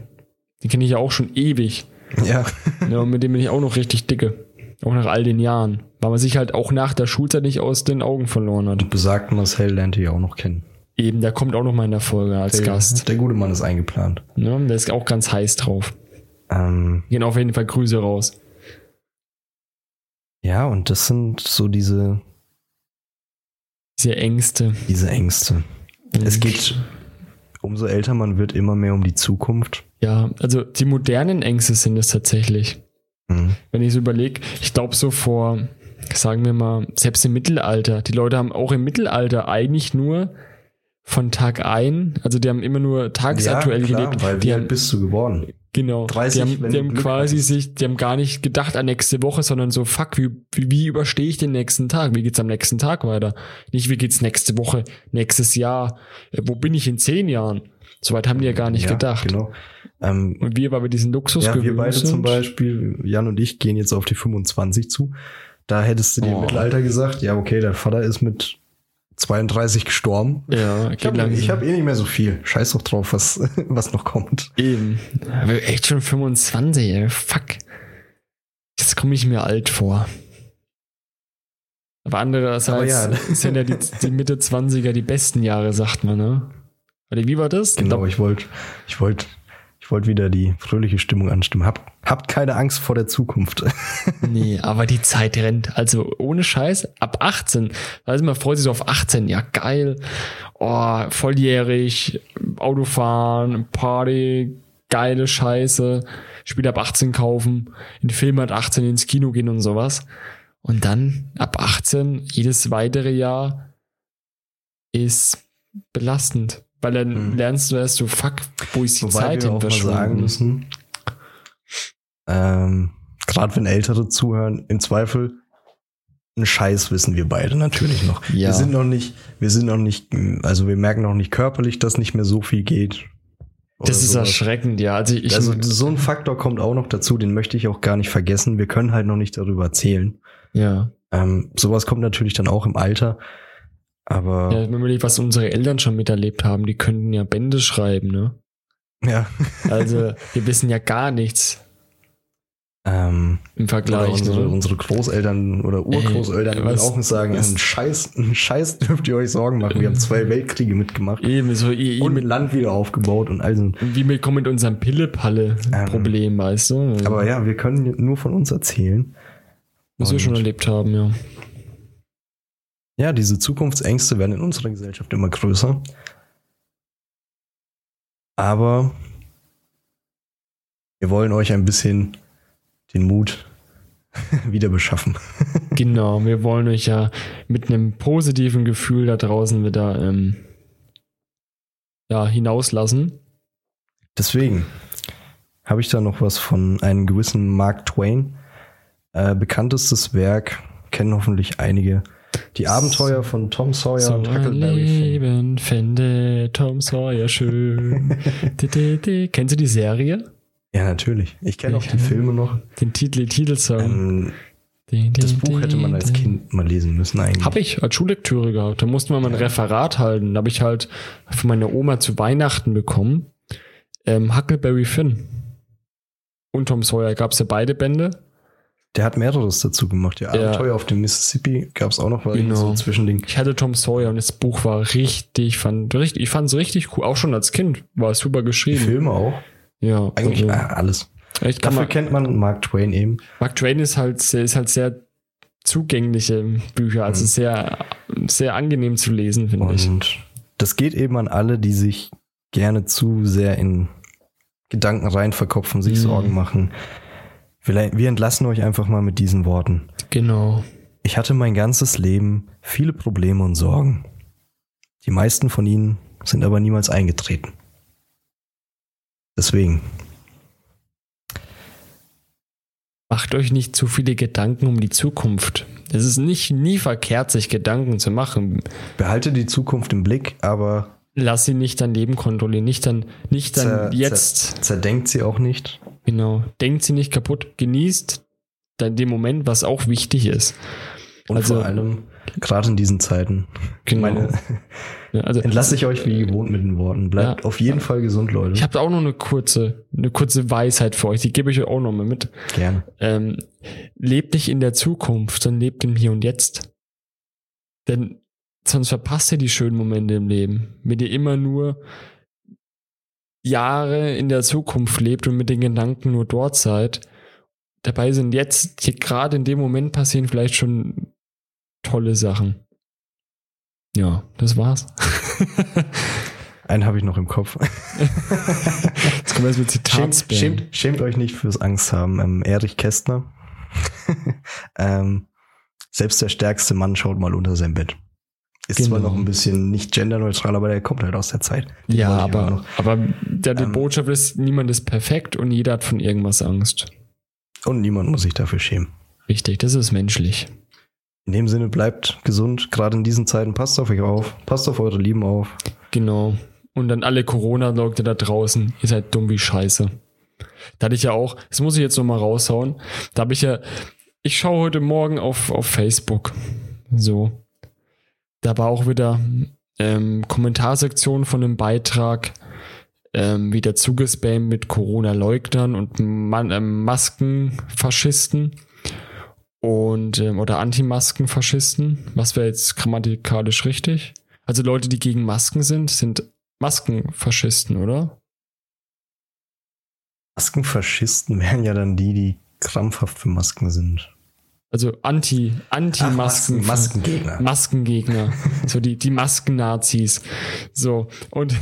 Den kenne ich ja auch schon ewig. Ja, Ja, und mit dem bin ich auch noch richtig dicke. Auch nach all den Jahren. Weil man sich halt auch nach der Schulzeit nicht aus den Augen verloren hat. besagten Marcel lernt ihr ja auch noch kennen. Eben, der kommt auch noch mal in der Folge als Der, Gast. der gute Mann ist eingeplant. Ne? Der ist auch ganz heiß drauf. Ähm, Gehen auf jeden Fall Grüße raus. ja, und das sind so diese, Diese Ängste. diese Ängste. Es geht, umso älter man wird, immer mehr um die Zukunft. Ja, also die modernen Ängste sind es tatsächlich. Mhm. wenn ich so überlege, ich glaube so vor, sagen wir mal, selbst im Mittelalter, die Leute haben auch im Mittelalter eigentlich nur von Tag ein, also die haben immer nur tagesaktuell ja, klar, gelebt. Weil die wie alt bist du geworden? Genau, 30, die haben, die haben quasi hattest. sich, die haben gar nicht gedacht an nächste Woche, sondern so, fuck, wie, wie, wie überstehe ich den nächsten Tag? Wie geht's am nächsten Tag weiter? Nicht, wie geht's nächste Woche, nächstes Jahr? Äh, Wo bin ich in zehn Jahren? Soweit haben die ja gar nicht ja, gedacht. Genau. Ähm, Und wir, weil wir diesen Luxus ja, wir beide sind, zum Beispiel, Jan und ich, gehen jetzt auf die 25 zu. Da hättest du dir im Oh. Mittelalter gesagt, ja, okay, der Vater ist mit 32 gestorben. Ja, Ich habe hab eh nicht mehr so viel. Scheiß doch drauf, was, was noch kommt. Eben. Aber echt schon 25, ey. Fuck. Jetzt komme ich mir alt vor. Aber andererseits Aber ja. sind ja die, die Mitte 20er die besten Jahre, sagt man, ne? Oder wie war das? Genau, ich wollte ich wollt, ich wollte wieder die fröhliche Stimmung anstimmen. Hab, habt keine Angst vor der Zukunft. Nee, aber die Zeit rennt. Also ohne Scheiß, ab 18. Also man freut sich so auf 18. Ja, geil. Oh, volljährig, Autofahren, Party, geile Scheiße. Spiel ab 18 kaufen, in Film ab 18 ins Kino gehen und sowas. Und dann ab 18, jedes weitere Jahr ist belastend. Weil dann Hm. lernst du erst so, fuck, wo ist die Wobei Zeit wir auch mal sagen müssen, ähm, gerade wenn Ältere zuhören, im Zweifel einen Scheiß wissen wir beide natürlich noch. Ja. Wir sind noch nicht, wir sind noch nicht, also wir merken noch nicht körperlich, dass nicht mehr so viel geht. Das ist sowas. erschreckend, ja. Also ich, Also so ein Faktor kommt auch noch dazu, den möchte ich auch gar nicht vergessen. Wir können halt noch nicht darüber erzählen. ja. Ähm, sowas kommt natürlich dann auch im Alter. Aber Ja, wenn man überlegt, was unsere Eltern schon miterlebt haben, die könnten ja Bände schreiben, ne? ja. Also, wir wissen ja gar nichts Ähm, im Vergleich. unsere, ne? unsere Großeltern oder Urgroßeltern würden auch sagen, was- einen Scheiß, einen Scheiß dürft ihr euch Sorgen machen. Wir haben zwei Weltkriege mitgemacht Eben, so ihr, und ein mit, Land wieder aufgebaut und also. wie wir kommen mit unserem Pille-Palle-Problem, weißt du? Ähm, Aber ja, wir können nur von uns erzählen. was wir und- schon erlebt haben, ja. Ja, diese Zukunftsängste werden in unserer Gesellschaft immer größer. Aber wir wollen euch ein bisschen den Mut wieder beschaffen. Genau, wir wollen euch ja mit einem positiven Gefühl da draußen wieder ähm, ja, hinauslassen. Deswegen habe ich da noch was von einem gewissen Mark Twain. Äh, bekanntestes Werk kennen hoffentlich einige. Die Abenteuer von Tom Sawyer so und Huckleberry Finn. Leben fände Tom Sawyer schön. di, di, di. Kennst du die Serie? Ja, natürlich. Ich kenne auch die Filme noch. Den Titel, Titelsong. Ähm, das Buch hätte man als. Kind mal lesen müssen eigentlich. Hab ich als Schullektüre gehabt. Da mussten wir mal ein Referat halten. Da habe ich halt von meiner Oma zu Weihnachten bekommen. Ähm, Huckleberry Finn. Und Tom Sawyer gab es ja beide Bände. Der hat mehreres dazu gemacht. Ja, Ja. Abenteuer auf dem Mississippi gab es auch noch, weil Genau. so ein Zwischending. Ich hatte Tom Sawyer und das Buch war richtig, fand, richtig ich fand es richtig cool. Auch schon als Kind war es super Die geschrieben. Filme auch. Ja, Eigentlich also, ah, alles. kann Dafür man, kennt man Mark Twain eben. Mark Twain ist halt, sehr- ist halt sehr zugängliche Bücher, also Mhm. sehr, sehr angenehm zu lesen, finde ich. Und das geht eben an alle, die sich gerne zu sehr in Gedanken rein verkopfen, sich Mhm. Sorgen machen. Vielleicht, wir entlassen euch einfach mal mit diesen Worten. Genau. Ich hatte mein ganzes Leben viele Probleme und Sorgen. Die meisten von ihnen sind aber niemals eingetreten. Deswegen, Macht euch nicht zu viele Gedanken um die Zukunft. Es ist nicht nie verkehrt, sich Gedanken zu machen. behalte die Zukunft im Blick, aber Lass sie nicht dein Leben kontrollieren. Nicht dann, nicht dann zer- jetzt. zer- zerdenkt sie auch nicht. Genau. Denkt sie nicht kaputt. Genießt dann den Moment, was auch wichtig ist. Und Also- vor allem, gerade in diesen Zeiten, Genau. meine, Ja, also, entlasse ich euch wie gewohnt mit den Worten. Bleibt Ja. auf jeden Fall gesund, Leute. ich habe auch noch eine kurze, eine kurze Weisheit für euch. Die gebe ich euch auch noch mal mit. Gerne. Ähm, lebt nicht in der Zukunft, sondern lebt im Hier und Jetzt. Denn sonst verpasst ihr die schönen Momente im Leben. Wenn ihr immer nur Jahre in der Zukunft lebt und mit den Gedanken nur dort seid, dabei sind jetzt, gerade in dem Moment passieren vielleicht schon tolle Sachen. Ja, das war's. Einen habe ich noch im Kopf. Jetzt kommen wir jetzt mit schämt, Zitatspam. schämt, schämt euch nicht fürs Angst haben. Ähm, Erich Kästner. ähm, selbst der stärkste Mann schaut mal unter sein Bett. Ist zwar Genau. noch ein bisschen nicht genderneutral, aber der kommt halt aus der Zeit. Die Ja, aber aber, der, die Ähm, Botschaft ist, niemand ist perfekt und jeder hat von irgendwas Angst. Und niemand muss sich dafür schämen. Richtig, das ist menschlich. In dem Sinne bleibt gesund, gerade in diesen Zeiten. Passt auf euch auf, passt auf eure Lieben auf. Genau. Und dann alle Corona-Leute da draußen, ihr seid dumm wie Scheiße. Da hatte ich ja auch, das muss ich jetzt nochmal raushauen. Da habe ich ja, ich schaue heute Morgen auf, auf Facebook. So. Da war auch wieder ähm, Kommentarsektion von einem Beitrag ähm, wieder zugespammt mit Corona-Leugnern und Man ähm, Maskenfaschisten und ähm, oder Anti-Masken-Faschisten. Was wäre jetzt grammatikalisch richtig? Also Leute, die gegen Masken sind, sind Maskenfaschisten, oder? Maskenfaschisten wären ja dann die, die krampfhaft für Masken sind. Also Anti, Anti-Masken. Masken, Maskengegner. Maskengegner. so die, die Masken-Nazis. So, und,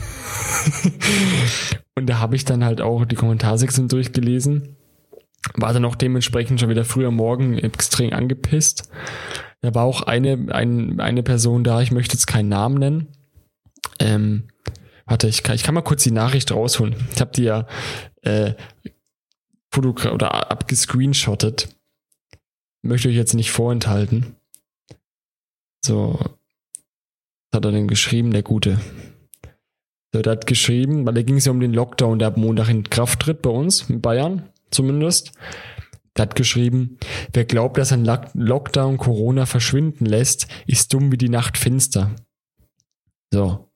und da habe ich dann halt auch die Kommentarsektion durchgelesen. War dann auch dementsprechend schon wieder früher Morgen extrem angepisst. Da war auch eine, ein, eine Person da, ich möchte jetzt keinen Namen nennen. Ähm, warte, ich kann, ich kann mal kurz die Nachricht rausholen. Ich habe die ja äh, oder abgescreenshottet. Möchte euch jetzt nicht vorenthalten. So, was hat er denn geschrieben, der Gute? So, der hat geschrieben, weil da ging es ja um den Lockdown, der ab Montag in Kraft tritt bei uns, in Bayern zumindest. Der hat geschrieben, wer glaubt, dass ein Lock- Lockdown Corona verschwinden lässt, ist dumm wie die Nacht finster. So.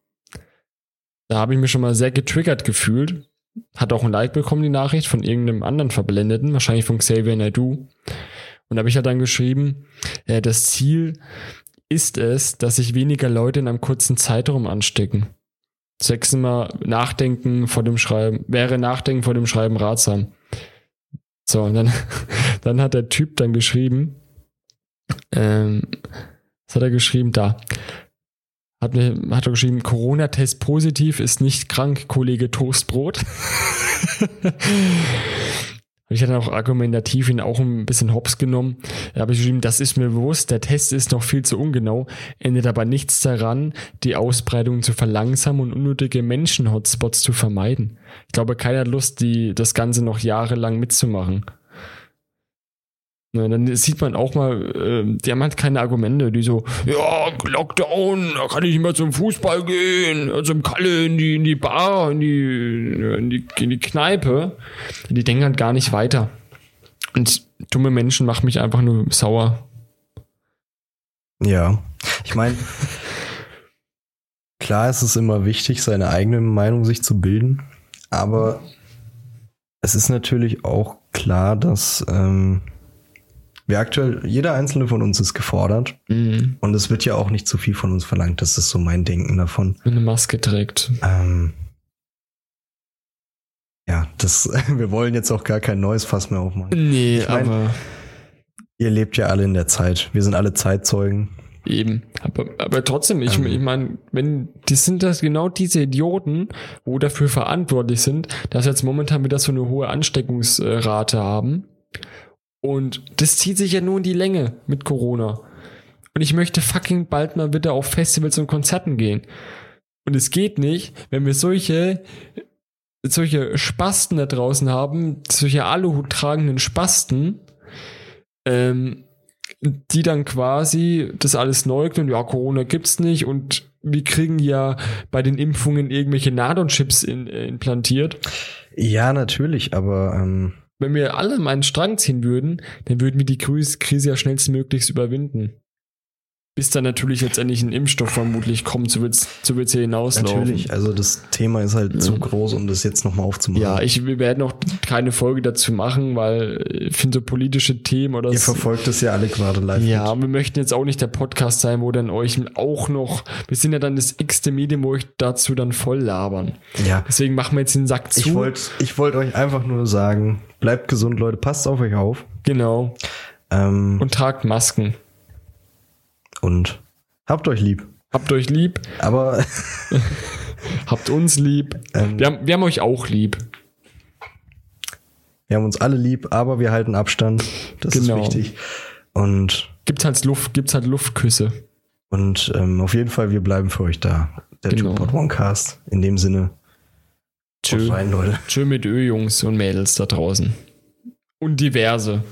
Da habe ich mich schon mal sehr getriggert gefühlt. Hat auch ein Like bekommen, die Nachricht, von irgendeinem anderen Verblendeten, wahrscheinlich von Xavier Naidoo. Und da habe ich ja dann geschrieben, äh, das Ziel ist es, dass sich weniger Leute in einem kurzen Zeitraum anstecken. Sechsmal nachdenken vor dem Schreiben, wäre nachdenken vor dem Schreiben ratsam. So, und dann, dann hat der Typ dann geschrieben, ähm, was hat er geschrieben? Da. Hat, mir, hat er geschrieben, Corona-Test positiv, ist nicht krank, Kollege Toastbrot. Ich hatte auch argumentativ ihn auch ein bisschen hops genommen. Da habe ich geschrieben, das ist mir bewusst, der Test ist noch viel zu ungenau, ändert aber nichts daran, die Ausbreitung zu verlangsamen und unnötige Menschen-Hotspots zu vermeiden. Ich glaube, keiner hat Lust, die, das Ganze noch jahrelang mitzumachen. Ne, dann sieht man auch mal, äh, die haben halt keine Argumente, die so, ja, Lockdown, da kann ich nicht mehr zum Fußball gehen, also im Kalle in die, in die Bar, in die, in die, in die Kneipe. Die denken halt gar nicht weiter. Und dumme Menschen machen mich einfach nur sauer. Ja. Ich meine, klar ist es immer wichtig, seine eigene Meinung sich zu bilden, aber es ist natürlich auch klar, dass ähm, wir aktuell, jeder einzelne von uns ist gefordert Mhm. und es wird ja auch nicht zu viel von uns verlangt. Das ist so mein Denken davon. Wenn eine Maske trägt. Ähm, ja, das, wir wollen jetzt auch gar kein neues Fass mehr aufmachen. Nee, Ich mein- aber Ihr lebt ja alle in der Zeit. Wir sind alle Zeitzeugen. eben. Aber, aber trotzdem, ich, Ähm. ich meine, wenn, die sind das genau diese Idioten, wo dafür verantwortlich sind, dass jetzt momentan wieder so eine hohe Ansteckungsrate haben. Und das zieht sich ja nur in die Länge mit Corona. Und ich möchte fucking bald mal wieder auf Festivals und Konzerten gehen. Und es geht nicht, wenn wir solche, solche Spasten da draußen haben, solche Aluhut tragenden Spasten, ähm, die dann quasi das alles leugnen, ja, Corona gibt's nicht und wir kriegen ja bei den Impfungen irgendwelche Nadon-Chips in, äh, implantiert. Ja, natürlich, aber ähm, Wenn wir alle an einen Strang ziehen würden, dann würden wir die Krise ja schnellstmöglichst überwinden. Bis dann natürlich letztendlich ein Impfstoff vermutlich kommt, so wird's, so wird's hier hinauslaufen. natürlich, also das Thema ist halt zu groß, um das jetzt nochmal aufzumachen. Ja, ich wir werden auch keine Folge dazu machen, weil ich finde so politische Themen oder Ihr so. verfolgt das ja alle gerade live. Ja, mit. wir möchten jetzt auch nicht der Podcast sein, wo dann euch auch noch, wir sind ja dann das x-te Medium, wo euch dazu dann voll labern. ja. Deswegen machen wir jetzt den Sack zu. Ich wollte ich wollt euch einfach nur sagen, bleibt gesund, Leute, passt auf euch auf. genau. Ähm, Und tragt Masken. Habt euch lieb. Habt euch lieb, Aber habt uns lieb. ähm, Wir haben, wir haben euch auch lieb. wir haben uns alle lieb, aber wir halten Abstand. Das Genau. ist wichtig. Und, Gibt's halt Luft, gibt's halt Luftküsse. und ähm, auf jeden Fall, wir bleiben für euch da. Der Genau. Two-Pod One-Cast. In dem Sinne, Tschö. haut rein, Leute. Tschö mit Ö, Jungs und Mädels da draußen. Und diverse.